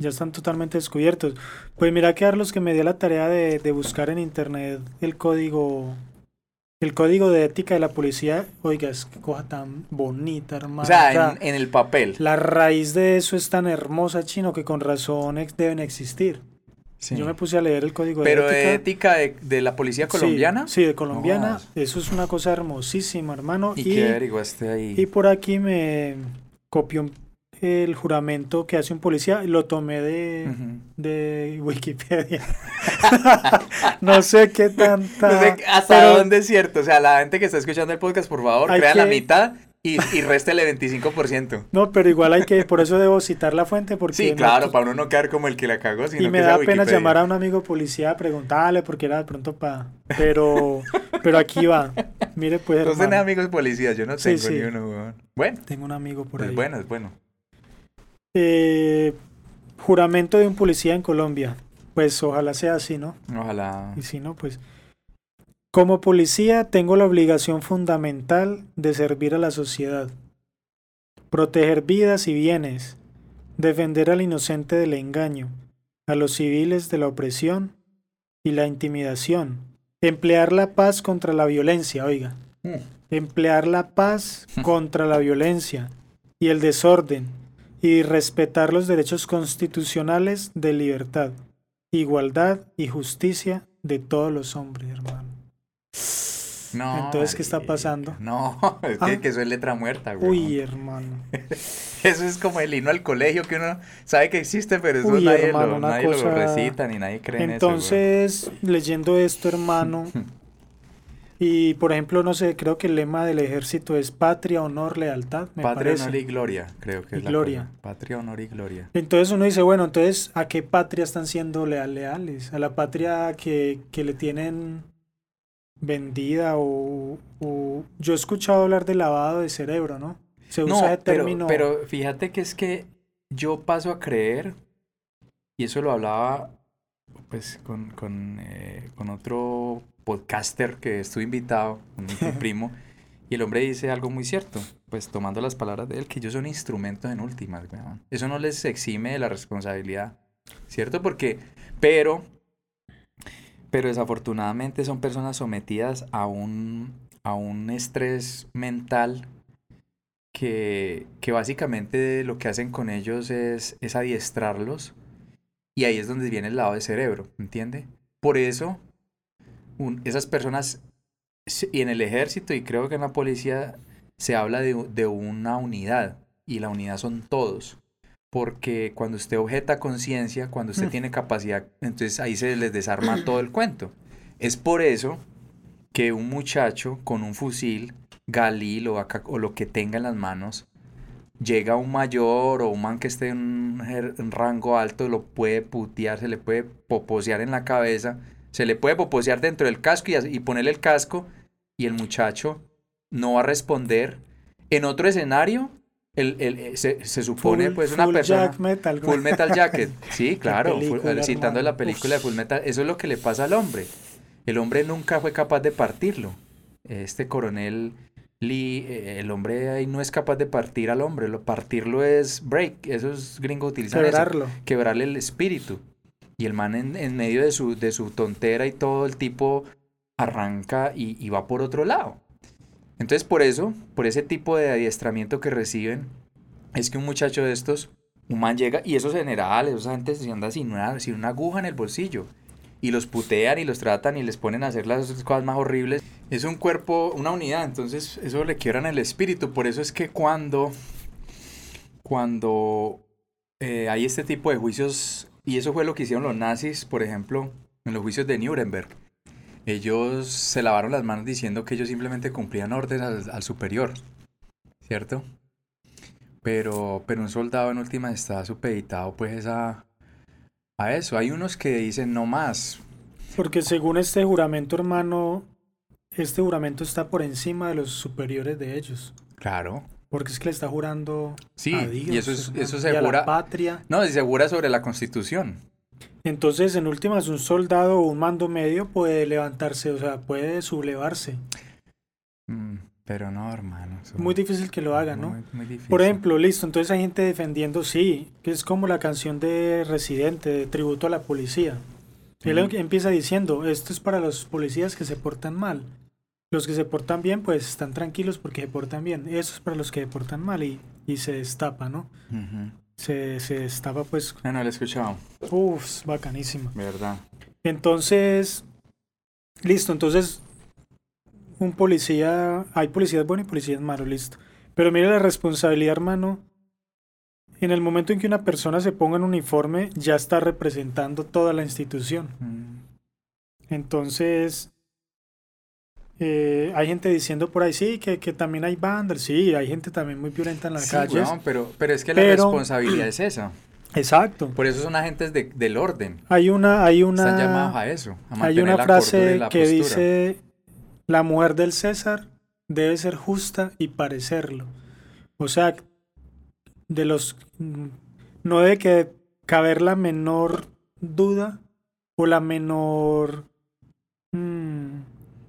ya están totalmente descubiertos. Pues mira, Carlos, que me dio la tarea de, de buscar en internet el código, el código de ética de la policía. Oiga, es que cosa tan bonita, hermano. O sea, O sea, en, en el papel. la raíz de eso es tan hermosa, chino, que con razón ex- deben existir. Sí. Yo me puse a leer el código Pero de ética. ética de, de la policía colombiana. Sí, de colombiana. Eso es una cosa hermosísima, hermano. ¿Y, Y, qué averiguaste ahí? y por aquí me copió el juramento que hace un policía. Lo tomé de, de Wikipedia. no sé qué tanta. No sé hasta pero dónde es cierto. O sea, la gente que está escuchando el podcast, por favor, crean la mitad y, y réstele 25%. No, pero igual hay que, por eso debo citar la fuente, porque... Sí, claro, para uno no quedar como el que la cagó, sino Y me que da pena llamar a un amigo policía a preguntarle, porque era de pronto para... Pero, pero aquí va. Mire, pues, ¿No tenés hermano, amigos policías? Yo no tengo sí. ni uno, weón. Bueno, tengo un amigo por pues ahí. bueno, es bueno. Eh, juramento de un policía en Colombia. Pues ojalá sea así, ¿no? Ojalá. Y si no, pues... Como policía tengo la obligación fundamental de servir a la sociedad, proteger vidas y bienes, defender al inocente del engaño, a los civiles de la opresión y la intimidación, emplear la paz contra la violencia, oiga, Mm. emplear la paz contra la violencia y el desorden y respetar los derechos constitucionales de libertad, igualdad y justicia de todos los hombres, hermano. No. Entonces, ¿qué está pasando? No, es que, Ah. que eso es letra muerta, güey. Uy, hermano. Eso es como el himno al colegio que uno sabe que existe, pero eso Uy, nadie, hermano, lo, nadie lo recita ni nadie cree en eso. Entonces, leyendo esto, hermano, y por ejemplo, no sé, creo que el lema del ejército es patria, honor, lealtad, me Patria, parece. honor y gloria, creo que Y es la gloria. cosa. Patria, honor y gloria. Entonces uno dice, bueno, entonces, ¿a qué patria están siendo lea- leales? ¿A la patria que, que le tienen vendida o, o- Yo he escuchado hablar de lavado de cerebro, ¿no? Se usa No, ese término... pero fíjate que es que yo paso a creer, y eso lo hablaba pues con, con, eh, con otro podcaster que estuve invitado, un, un primo, y el hombre dice algo muy cierto, pues tomando las palabras de él, que ellos son instrumentos en últimas, weón. Eso no les exime de la responsabilidad, ¿cierto? Porque, pero, pero desafortunadamente son personas sometidas a un, a un estrés mental que, que básicamente lo que hacen con ellos es, es adiestrarlos y ahí es donde viene el lado del cerebro, ¿entiende? Por eso esas personas y en el ejército y creo que en la policía se habla de, de una unidad y la unidad son todos. Porque cuando usted objeta conciencia, cuando usted Mm. tiene capacidad, entonces ahí se les desarma todo el cuento. Es por eso que un muchacho con un fusil, galil o, lo que tenga en las manos, llega un mayor o un man que esté en un rango alto, lo puede putear, se le puede poposear en la cabeza, se le puede poposear dentro del casco y, y ponerle el casco y el muchacho no va a responder. En otro escenario, el, el- eh, se, se supone Full- pues una Full persona... Jack Metal. Full Metal Jacket. Sí, claro. full- película, citando la película de Full Metal. Eso es lo que le pasa al hombre. El hombre nunca fue capaz de partirlo. Este coronel Lee, eh, el hombre ahí no es capaz de partir al hombre. Lo, partirlo es break. Esos gringos utilizan eso. Quebrarlo. Quebrarle el espíritu. Y el man en, en medio de su, de su tontera y todo, el tipo arranca y, y va por otro lado. Entonces, por eso, por ese tipo de adiestramiento que reciben, es que un muchacho de estos, un man llega, y esos generales, esa gente se anda sin una, sin una aguja en el bolsillo, y los putean y los tratan y les ponen a hacer las cosas más horribles. Es un cuerpo, una unidad, entonces eso le quiebran el espíritu. Por eso es que cuando, cuando eh, hay este tipo de juicios, y eso fue lo que hicieron los nazis, por ejemplo, en los juicios de Nuremberg. Ellos se lavaron las manos diciendo que ellos simplemente cumplían órdenes al, al superior, ¿cierto? Pero, pero un soldado en últimas está supeditado pues a, a eso. Hay unos que dicen no más. Porque según este juramento, hermano, este juramento está por encima de los superiores de ellos. Claro. Porque es que le está jurando Sí, a Dios. y eso, es, hermano, eso y a la jura. patria. No, se asegura sobre la constitución. Entonces, en últimas, un soldado o un mando medio puede levantarse, o sea, puede sublevarse. Mm, pero no, hermano. eso- Muy difícil que lo haga, ¿no? muy- muy difícil. Por ejemplo, listo, entonces hay gente defendiendo, sí, que es como la canción de Residente, de tributo a la policía. Él Ujú. empieza diciendo, esto es para los policías que se portan mal. Los que se portan bien, pues están tranquilos porque se portan bien. Eso es para los que se portan mal y, y se destapa, ¿no? Se, se destapa, pues, Ah, no, lo he escuchado, uff, bacanísima. ¿verdad? Entonces, listo, entonces un policía, hay policías buenos y policías malos, listo. Pero mire la responsabilidad, hermano. En el momento en que una persona se ponga en uniforme, ya está representando toda la institución. Mm. Entonces, eh, hay gente diciendo por ahí, sí, que, que también hay bandas, sí, hay gente también muy violenta en las Sí, calles. weón, pero, pero es que la responsabilidad es esa. Exacto. Por eso son agentes de- del orden. Hay una, hay una, Están llamados a eso. A hay una la frase la que postura. dice, la mujer del César debe ser justa y parecerlo. O sea, de los, mm, no debe que caber la menor duda o la menor, mm,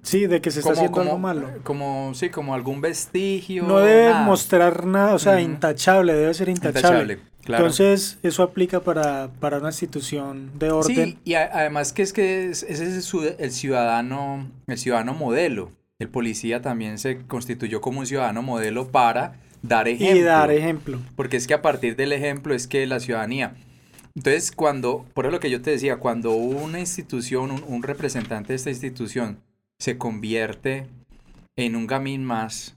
sí, de que se está haciendo algo malo. Como, sí, como algún vestigio. No debe nada. mostrar nada, o sea, intachable, debe ser intachable. Intachable, claro. Entonces, eso aplica para, para una institución de orden. Sí, y a- además que es que es- ese es el su- el ciudadano, el ciudadano modelo. El policía también se constituyó como un ciudadano modelo para dar ejemplo. y dar ejemplo. Porque es que a partir del ejemplo es que la ciudadanía. Entonces, cuando, por lo que yo te decía, cuando una institución, un, un representante de esta institución se convierte en un gamín más,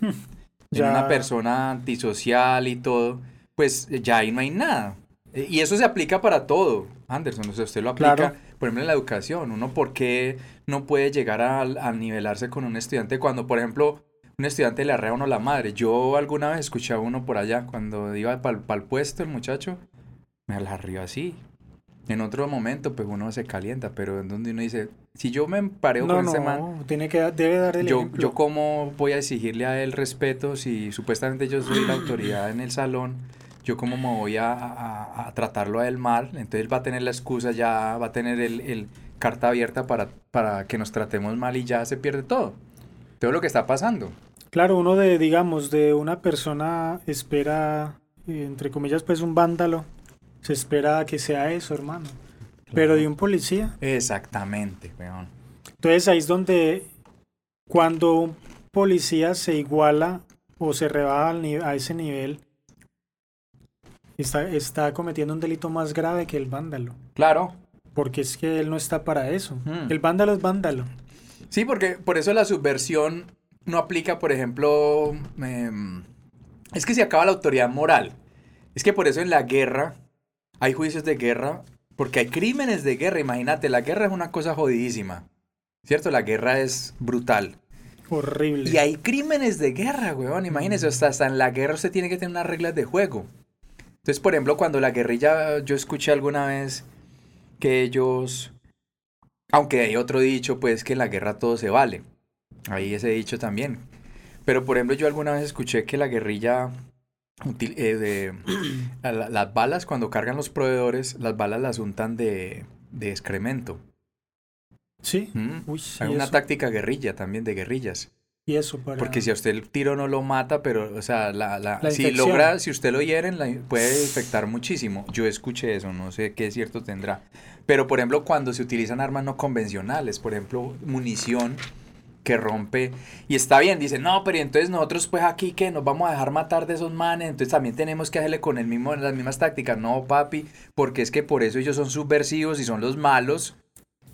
en Ya- una persona antisocial y todo, pues ya ahí no hay nada. Eh, Y eso se aplica para todo, Anderson, o sea, usted lo aplica, Claro. por ejemplo, en la educación. Uno, ¿por qué no puede llegar a, a nivelarse con un estudiante cuando, por ejemplo, un estudiante le arrea a uno la madre? Yo alguna vez escuché a uno por allá, cuando iba para el puesto el muchacho, me la arrió así. En otro momento, pues uno se calienta, pero en donde uno dice, si yo me pareo No, con no, ese man, tiene que, debe dar el yo, ejemplo. yo cómo voy a exigirle a él respeto si supuestamente yo soy la autoridad en el salón, yo cómo me voy a, a- a tratarlo a él mal, entonces él va a tener la excusa, ya va a tener el, el carta abierta para, para que nos tratemos mal y ya se pierde todo. Todo lo que está pasando. Claro, uno de, digamos, de una persona espera, eh, entre comillas, pues un vándalo, se espera que sea eso, hermano. Pero de un policía. Exactamente, weón. Entonces ahí es donde cuando un policía se iguala o se rebaja al a ese nivel, está, está cometiendo un delito más grave que el vándalo. Claro. Porque es que él no está para eso. Mm. El vándalo es vándalo. Sí, porque por eso la subversión no aplica, por ejemplo, em, es que se acaba la autoridad moral. Es que por eso en la guerra hay juicios de guerra, porque hay crímenes de guerra. Imagínate, la guerra es una cosa jodidísima, ¿cierto? La guerra es brutal. Horrible. Y hay crímenes de guerra, weón. Imagínese, hasta, hasta en la guerra usted tiene que tener unas reglas de juego. Entonces, por ejemplo, cuando la guerrilla, yo escuché alguna vez que ellos, aunque hay otro dicho, pues que en la guerra todo se vale. Hay ese dicho también. Pero, por ejemplo, yo alguna vez escuché que la guerrilla, util- eh, de, la- las balas, cuando cargan los proveedores, las balas las untan de, de excremento. Sí. ¿Mm? Uy, Hay una eso. táctica guerrilla también de guerrillas. Y eso para... Porque si a usted el tiro no lo mata, pero, o sea, la, la- La si logra, si usted lo hieren, la- puede infectar muchísimo. Yo escuché eso, no sé qué cierto tendrá. Pero, por ejemplo, cuando se utilizan armas no convencionales, por ejemplo, munición que rompe, y está bien, dice, no, pero entonces nosotros pues aquí que nos vamos a dejar matar de esos manes, entonces también tenemos que hacerle con el mismo, las mismas tácticas. No, papi, porque es que por eso ellos son subversivos y son los malos,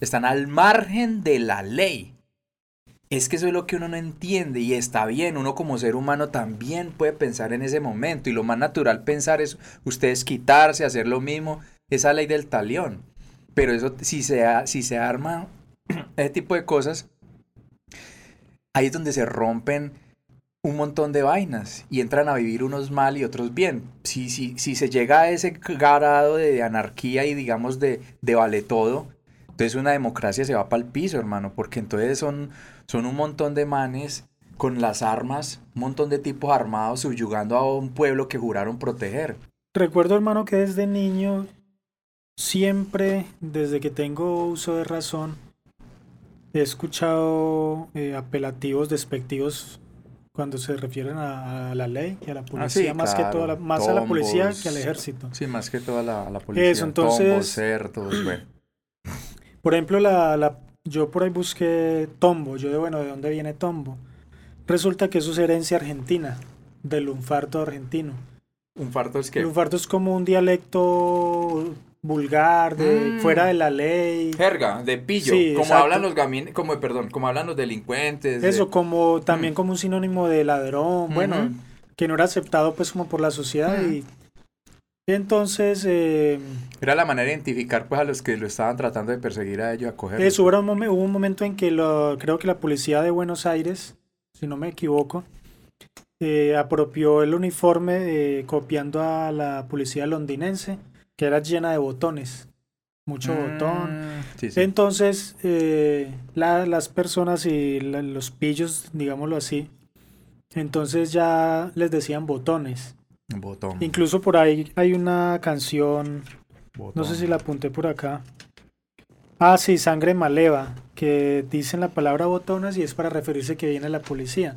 están al margen de la ley. Es que eso es lo que uno no entiende y está bien, uno como ser humano también puede pensar en ese momento y lo más natural pensar es ustedes quitarse, hacer lo mismo, esa ley del talión. Pero eso si se, si se arma ese tipo de cosas, ahí es donde se rompen un montón de vainas y entran a vivir unos mal y otros bien. Si, si, si se llega a ese grado de anarquía y digamos de, de vale todo, entonces una democracia se va para el piso, hermano, porque entonces son, son un montón de manes con las armas, un montón de tipos armados subyugando a un pueblo que juraron proteger. Recuerdo, hermano, que desde niño, siempre, desde que tengo uso de razón, he escuchado eh, apelativos despectivos cuando se refieren a, a la ley y a la policía, más que Ah, claro. todo, la- más a la policía que al ejército. Sí, más que toda la, la policía. Eso, entonces- Tombos, cerdos, bueno. Por ejemplo, la, la, yo por ahí busqué tombo, yo de bueno, ¿de dónde viene tombo? Resulta que eso es herencia argentina, del lunfardo argentino. Un farto es El que... lunfardo es como un dialecto vulgar, de Mm. fuera de la ley. Jerga, de pillo, Sí, como exacto. hablan los gamin, como perdón, como hablan los delincuentes. de- Eso como también Mm. como un sinónimo de ladrón, bueno, que no era aceptado pues como por la sociedad Mm. y Entonces... Eh, Era la manera de identificar pues a los que lo estaban tratando de perseguir a ellos, a coger. Eso, hubo un, hubo un momento en que lo, creo que la policía de Buenos Aires, si no me equivoco, eh, apropió el uniforme eh, copiando a la policía londinense, que era llena de botones. Mucho mm, botón. Entonces, eh, las personas y los pillos, digámoslo así, entonces ya les decían botones. Botón. Incluso por ahí hay una canción, no sé si la apunté por acá. Ah, sí, Sangre Maleva, que dicen la palabra botones y es para referirse que viene la policía.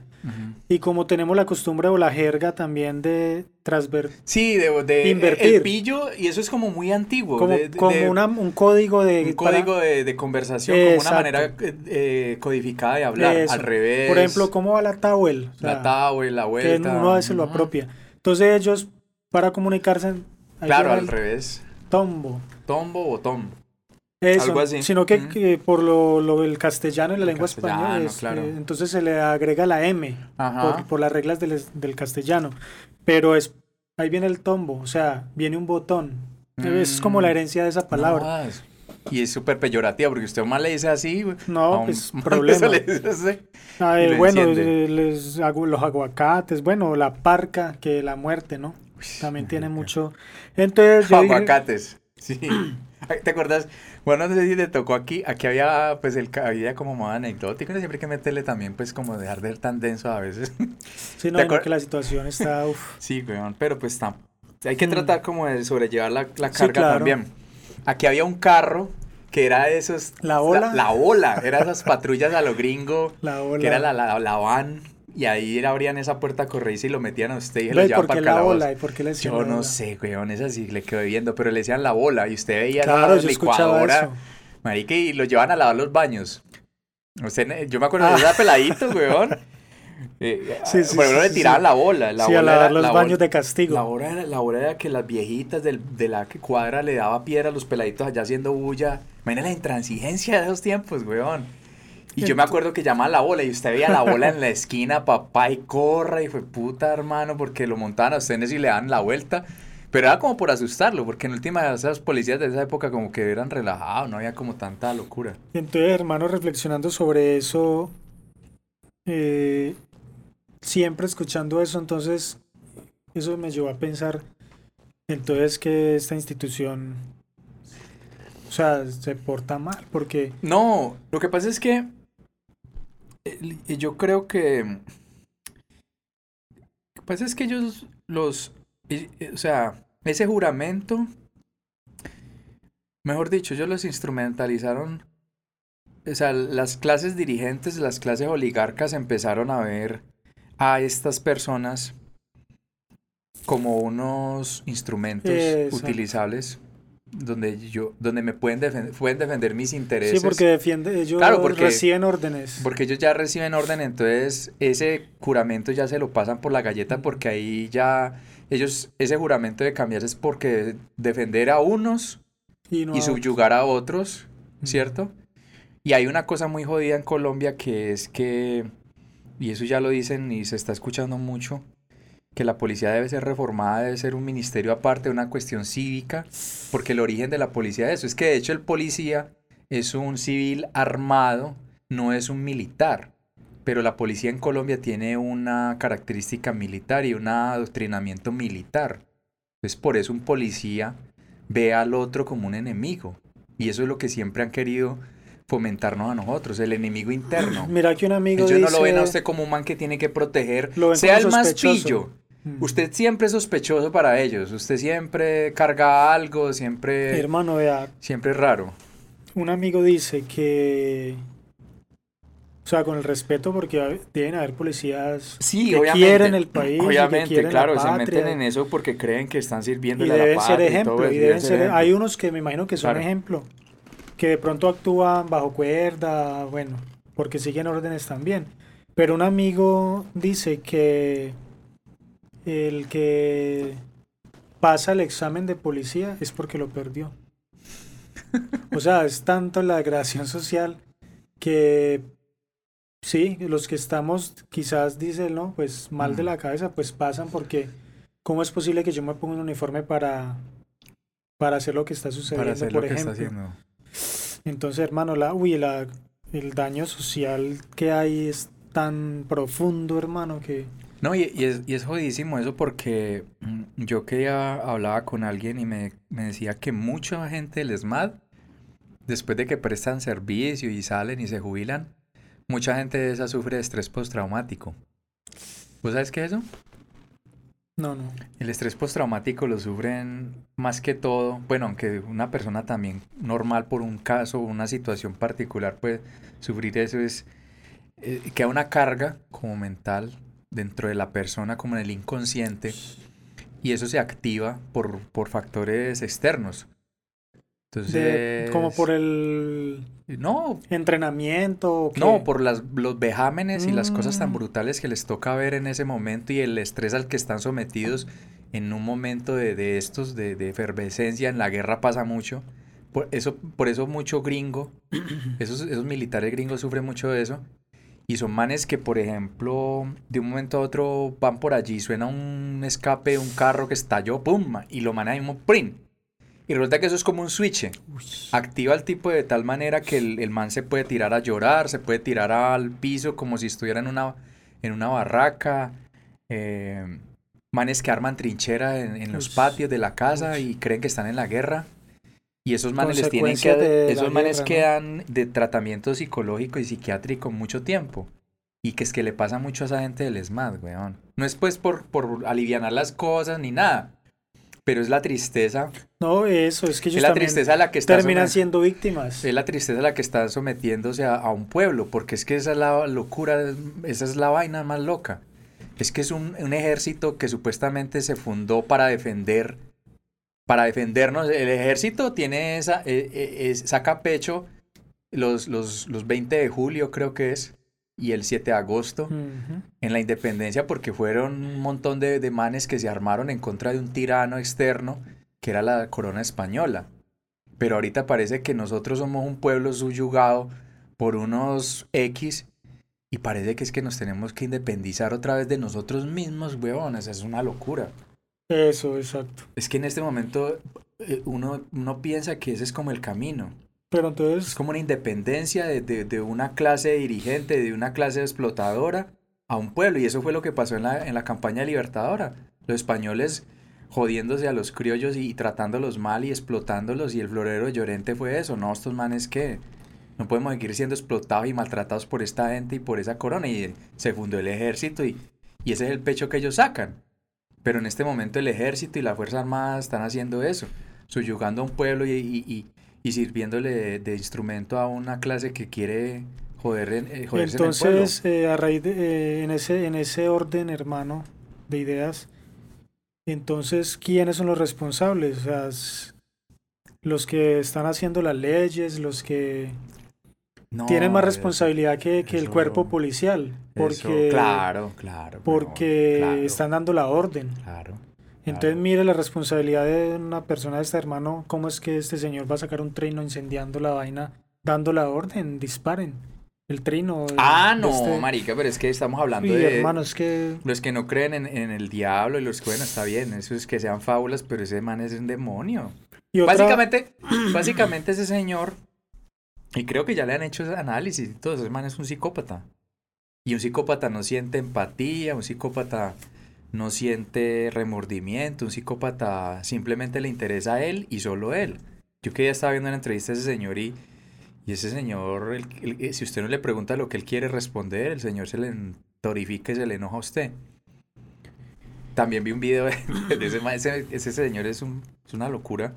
Y como tenemos la costumbre o la jerga también de transver... Sí, de, invertir. El pillo, y eso es como muy antiguo. Como, un código de... Un código de, conversación, como una manera eh, eh, codificada de hablar, al revés. Por ejemplo, ¿cómo va la towel? la towel, la vuelta. Que uno a veces lo apropia. Entonces ellos, para comunicarse... Claro, al revés. Tombo. Tombo o tom. Eso, sino que, por lo, lo, del castellano y la lengua española, eh, entonces se le agrega la M por, las reglas del, del, castellano. Pero es ahí viene el tombo, o sea, viene un botón. Es como la mm. herencia de esa palabra. y es súper peyorativa porque usted más le dice así. No, pues problema. Le dice así, bueno, les, los aguacates, bueno, la parca, que la muerte, ¿no? También tiene mucho. Entonces, aguacates, sí. ¿Te acuerdas? Bueno, no sé si te tocó aquí. Aquí había, pues, el había como modo anecdótico. Siempre hay que meterle también, pues, como dejar de ser tan denso a veces. Sí, no, no que la situación está. Uf. Sí, weón. Pero pues está. Hay que mm. tratar como de sobrellevar la, la carga también. Aquí había un carro que era de esos. La ola. La, ola. Era esas patrullas a lo gringo. La ola. Que era la, la, la van y ahí abrían esa puerta corrediza y lo metían a usted y lo llevaban para la bola? ¿Y por qué le decían Yo no sé, weón, es así, le quedé viendo, pero le decían la bola y usted veía claro, la licuadora. Marica, y lo llevan a lavar los baños. Usted, yo me acuerdo de ese peladito, weón. Eh, sí, sí, por ejemplo, le tiraban la bola. La sí, bola a lavar los baños de castigo. La bola, era, la bola era que las viejitas del, de la cuadra le daba piedra a los peladitos allá haciendo bulla. Imagina la intransigencia de esos tiempos, weón. Y yo me acuerdo que llamaba la bola y usted veía la bola en la esquina, papá, y corra, y fue puta, hermano, porque lo montaban a ustedes y le dan la vuelta. Pero era como por asustarlo, porque en última esas policías de esa época como que eran relajados, no había como tanta locura. Entonces, hermano, reflexionando sobre eso, eh, siempre escuchando eso, entonces eso me llevó a pensar, entonces que esta institución, o sea, se porta mal, porque... No, lo que pasa es que yo creo que... Lo que pasa es que ellos los... O sea, ese juramento, mejor dicho, ellos los instrumentalizaron. O sea, las clases dirigentes, las clases oligarcas empezaron a ver a estas personas como unos instrumentos utilizables donde yo donde me pueden defender pueden defender mis intereses. sí porque defiende ellos claro, porque, reciben órdenes. porque ellos ya reciben orden entonces ese juramento ya se lo pasan por la galleta porque ahí ya ellos ese juramento de cambiarse es porque defender a unos y, subyugar a otros cierto y hay una cosa muy jodida en Colombia que es que y eso ya lo dicen y se está escuchando mucho que la policía debe ser reformada, debe ser un ministerio aparte, una cuestión cívica, porque el origen de la policía es eso, es que de hecho el policía es un civil armado, no es un militar, pero la policía en Colombia tiene una característica militar y un adoctrinamiento militar. Entonces por eso un policía ve al otro como un enemigo, y eso es lo que siempre han querido fomentarnos a nosotros, el enemigo interno. Mira que un amigo Ellos no lo ven a usted como un man que tiene que proteger, sea el más pillo. Mm. Usted siempre es sospechoso para ellos, usted siempre carga algo, siempre... Hermano, vea. Siempre es raro. Un amigo dice que... O sea, con el respeto porque deben haber policías sí, que quieren el país. Obviamente, claro, se meten en eso porque creen que están sirviendo y a la patria. Ser ejemplo, y, deben ser, Hay unos que me imagino que son ejemplo que de pronto actúan bajo cuerda, bueno, porque siguen órdenes también. Pero un amigo dice que el que pasa el examen de policía es porque lo perdió. O sea, es tanto la degradación social que sí, los que estamos quizás dicen, ¿no? Pues mal de la cabeza, pues pasan porque ¿cómo es posible que yo me ponga un uniforme para, para hacer lo que está sucediendo, Para hacer por lo que está ejemplo? haciendo. Entonces, hermano, la, uy, la, el daño social que hay es tan profundo, hermano, que... No, y, y es, y es jodidísimo eso porque mm, yo que ya hablaba con alguien y me, me decía que mucha gente del ESMAD, después de que prestan servicio y salen y se jubilan, mucha gente de esa sufre de estrés postraumático. ¿Vos sabes qué es eso? No, no. El estrés postraumático lo sufren más que todo, bueno, aunque una persona también normal por un caso o una situación particular puede sufrir eso, es eh, queda una carga como mental dentro de la persona, como en el inconsciente, y eso se activa por, por factores externos. Entonces, De- como por el no, entrenamiento. no, por las, los vejámenes y las cosas tan Mm. brutales que les toca ver en ese momento y el estrés al que están sometidos en un momento de, de estos, de, de efervescencia, en la guerra pasa mucho. Por eso, por eso mucho gringo, esos, esos militares gringos sufren mucho de eso. Y son manes que, por ejemplo, de un momento a otro van por allí, suena un escape de un carro que estalló, ¡pum! Y lo maneja mismo, ¡prim! Y resulta que eso es como un switch. Activa al tipo de tal manera que el, el man se puede tirar a llorar, se puede tirar al piso como si estuviera en una, en una barraca. eh, manes que arman trinchera en, en los patios de la casa uy. y creen que están en la guerra. Y esos manes les tienen que, esos manes guerra, ¿no? quedan de tratamiento psicológico y psiquiátrico mucho tiempo. Y que es que le pasa mucho a esa gente del ESMAD, weón. No es pues por, por alivianar las cosas ni nada. Pero es la tristeza. No, eso, es que ellos Es la tristeza a la que terminan siendo víctimas. es la tristeza la que está sometiéndose a, a un pueblo, porque es que esa es la locura, esa es la vaina más loca. Es que es un, un ejército que supuestamente se fundó para defender, para defendernos. El ejército tiene esa, eh, eh, saca pecho los, los, los 20 de julio creo que es, y el 7 de agosto en la independencia porque fueron un montón de, de manes que se armaron en contra de un tirano externo que era la corona española. Pero ahorita parece que nosotros somos un pueblo subyugado por unos X y parece que es que nos tenemos que independizar otra vez de nosotros mismos, huevones. Es una locura. Eso, exacto. Es que en este momento eh, uno, uno piensa que ese es como el camino. Pero Es entonces, como una independencia de, de- de una clase dirigente, de una clase explotadora a un pueblo. Y eso fue lo que pasó en la, en la campaña libertadora. Los españoles jodiéndose a los criollos y, tratándolos mal y explotándolos. Y el florero de Llorente fue eso. No, estos manes que no podemos seguir siendo explotados y maltratados por esta gente y por esa corona. Y se fundó el ejército y, y ese es el pecho que ellos sacan. Pero en este momento el ejército y la Fuerza Armada están haciendo eso, subyugando a un pueblo y, sirviéndole de, instrumento a una clase que quiere joder eh, joderse en el entonces eh, a raíz de, eh, en ese, en ese orden, hermano, de ideas, entonces, ¿quiénes son los responsables? O sea, los que están haciendo las leyes, los que No, tienen más eso- responsabilidad que, que el eso- cuerpo policial, eso, porque, claro, claro. porque claro, están dando la orden. Claro. Entonces, Claro. mire la responsabilidad de una persona de este hermano, cómo es que este señor va a sacar un trino incendiando la vaina, dando la orden, disparen el trino. Ah, no, este- marica, pero es que estamos hablando Uy, de hermano, es que los que no creen en, en el diablo y los que, bueno, está bien, eso es que sean fábulas, pero ese man es un demonio. y otra- Básicamente, básicamente ese señor, y creo que ya le han hecho ese análisis todo, ese man es un psicópata. Y un psicópata no siente empatía, un psicópata no siente remordimiento, un psicópata simplemente le interesa a él y solo él. Yo que ya estaba viendo una entrevista a ese señor y, y ese señor, el- eh, si usted no le pregunta lo que él quiere responder, el señor se le entorifica y se le enoja a usted. También vi un video de, de ese, ese, ese señor, es, un, es una locura.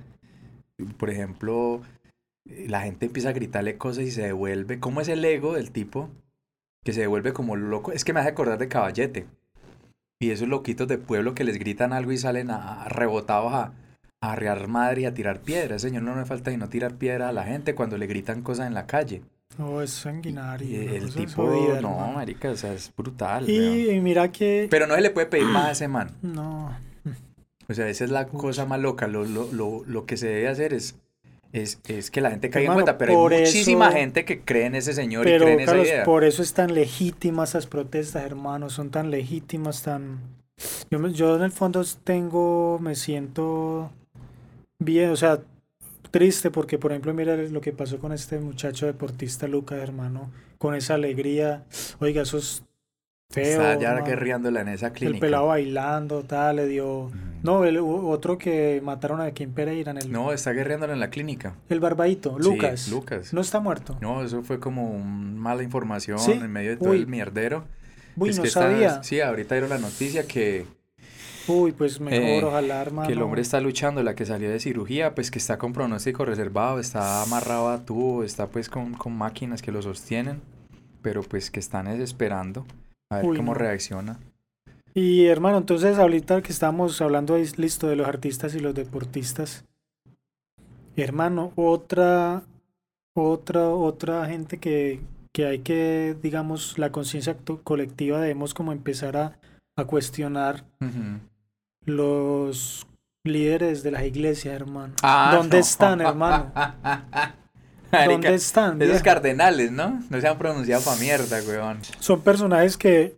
Por ejemplo, la gente empieza a gritarle cosas y se devuelve. ¿Cómo es el ego del tipo? Que se devuelve como loco. Es que me hace acordar de Caballete. Y esos loquitos de pueblo que les gritan algo y salen a, a rebotados a, a arrear madre y a tirar piedras. Señor, no me falta sino tirar piedra a la gente cuando le gritan cosas en la calle. no, es sanguinario. Y el tipo, jodida, no, hermano. marica, o sea, es brutal. Y, y mira que Pero no se le puede pedir más a ese man. no, O sea, esa es la cosa más loca. Lo, lo, lo, lo que se debe hacer es, es, es que la gente caiga en Hermano, cuenta. Pero hay muchísima eso- gente que cree en ese señor y cree en esa Carlos, idea. por eso es tan legítimas esas protestas, hermano, son tan legítimas, tan Yo, yo en el fondo tengo, me siento bien, o sea, triste porque, por ejemplo, mira lo que pasó con este muchacho deportista Lucas, hermano, con esa alegría. Oiga, eso es feo. Está ya guerreándola en esa clínica. El pelado bailando, tal, le dio... No, el otro que mataron a Kim Pereira en el... No, está guerreándola en la clínica. El barbadito, Lucas. Lucas. No está muerto. No, eso fue como mala información en medio de todo el mierdero. Uy, no sabía. sí, ahorita dieron la noticia que Uy, pues mejor, eh, ojalá, hermano. Que el hombre está luchando, la que salió de cirugía, pues que está con pronóstico reservado, está amarrado a tubo, está pues con, máquinas que lo sostienen, pero pues que están desesperando a ver cómo reacciona. Y hermano, entonces ahorita que estamos hablando ahí, listo, de los artistas y los deportistas, hermano, otra, otra, otra gente que, que hay que, digamos, la conciencia colectiva debemos como empezar a, a cuestionar los líderes de las iglesias, hermano. Ah, ¿Dónde están, hermano? ¿Dónde están? Esos cardenales, ¿no? No se han pronunciado para mierda, weón. Son personajes que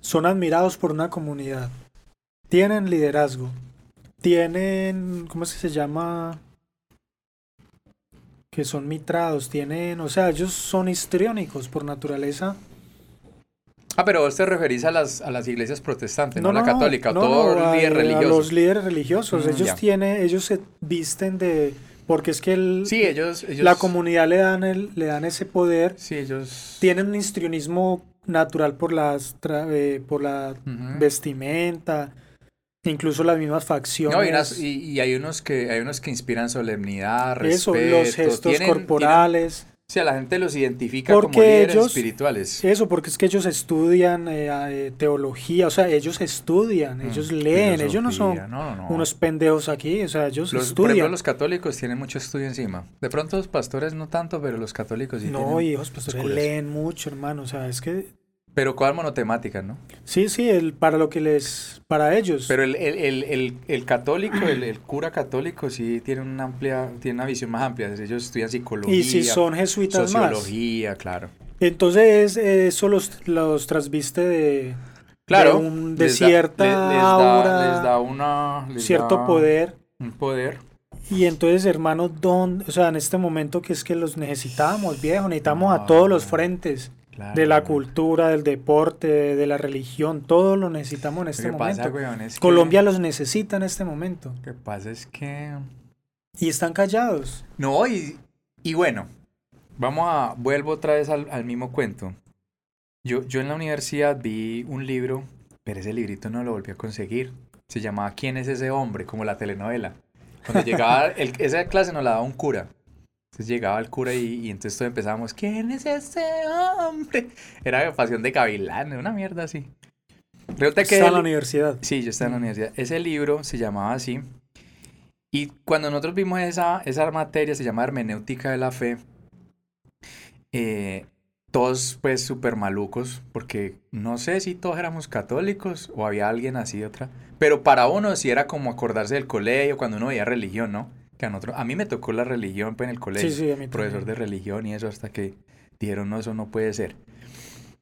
son admirados por una comunidad. Tienen liderazgo. Tienen, ¿cómo es que se llama? Que son mitrados. Tienen, o sea, ellos son histriónicos por naturaleza. Ah, pero vos te referís a las, a las iglesias protestantes, no, a la católica, no, todos los líderes religiosos. A los líderes religiosos, mm, ellos tienen, ellos se visten de porque es que el, sí, ellos, la comunidad le dan el, le dan ese poder. Sí, ellos tienen un histrionismo natural por las eh, por la vestimenta, incluso las mismas facciones. y, y, hay unos que hay unos que inspiran solemnidad, respeto, Eso, los gestos corporales. Sí, a la gente los identifica como líderes espirituales. Eso, porque es que ellos estudian eh, eh, teología, o sea, ellos estudian, mm, ellos leen, ellos no son unos pendejos aquí, o sea, ellos estudian. Por ejemplo, los católicos tienen mucho estudio encima. De pronto los pastores no tanto, pero los católicos sí No, hijos pastores leen mucho, hermano, o sea, es que pero ¿cuál monotemática, no? Sí, sí, el, para lo que les, para ellos. Pero el, el, el, el católico, el, cura católico sí tiene una amplia, tiene una visión más amplia. Ellos estudian psicología. Y si son jesuitas sociología, claro. Entonces eso los, los trasviste de, claro, de, un, de cierta aura, les da una, cierto poder. Un poder. Y entonces, hermano, don, o sea, en este momento que es que los necesitamos, viejo, necesitamos a todos los frentes de la cultura, del deporte, de la religión, todo lo necesitamos en este momento. Colombia los necesita en este momento. Lo que pasa es que... Y están callados. No, y, y bueno, vamos a... Vuelvo otra vez al, al, mismo cuento. Yo, yo en la universidad vi un libro, pero ese librito no lo volví a conseguir. Se llamaba ¿Quién es ese hombre? Como la telenovela. Cuando llegaba, el, esa clase nos la daba un cura. Entonces llegaba el cura y, entonces todos empezábamos, ¿quién es ese hombre? Era pasión de gavilán, una mierda así. que Está en la universidad. Sí, yo estaba en la universidad. Ese libro se llamaba así. Y cuando nosotros vimos esa, esa materia, se llama Hermenéutica de la Fe, eh, todos pues súper malucos, porque no sé si todos éramos católicos o había alguien así otra, pero para uno sí era como acordarse del colegio cuando uno veía religión, ¿no? A, mí me tocó la religión pues, en el colegio, sí, sí, profesor de religión y eso hasta que dijeron, no, eso no puede ser.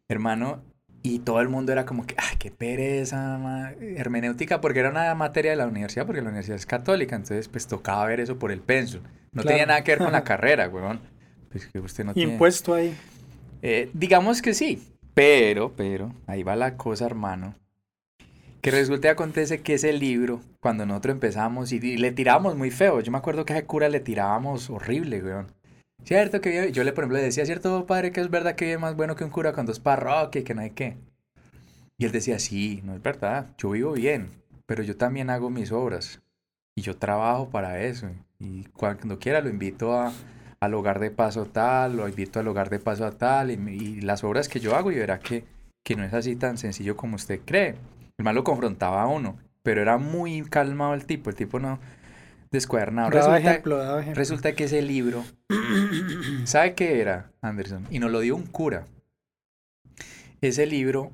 Hermano, y todo el mundo era como que, ah, qué pereza, hermenéutica, porque era una materia de la universidad, porque la universidad es católica, entonces pues tocaba ver eso por el penso. No tenía nada que ver con la carrera, weón. Pues que usted no Impuesto ahí. Eh, digamos que sí, pero, pero, ahí va la cosa, hermano. Que resulta y acontece que ese libro, cuando nosotros empezamos y, le tirábamos muy feo, yo me acuerdo que a ese cura le tirábamos horrible, weón. Cierto que yo le, por ejemplo, le decía, cierto, padre, que es verdad que es más bueno que un cura cuando es parroquia y que no hay qué. Y él decía, sí, no es verdad, yo vivo bien, pero yo también hago mis obras y yo trabajo para eso. Y cuando quiera lo invito a, al hogar de paso tal, lo invito al hogar de paso tal, y, las obras que yo hago y verá que, que no es así tan sencillo como usted cree. El mal lo confrontaba a uno, pero era muy calmado el tipo, el tipo no descuadernado. Resulta, resulta que ese libro, ¿sabe qué era, Anderson? Y nos lo dio un cura. Ese libro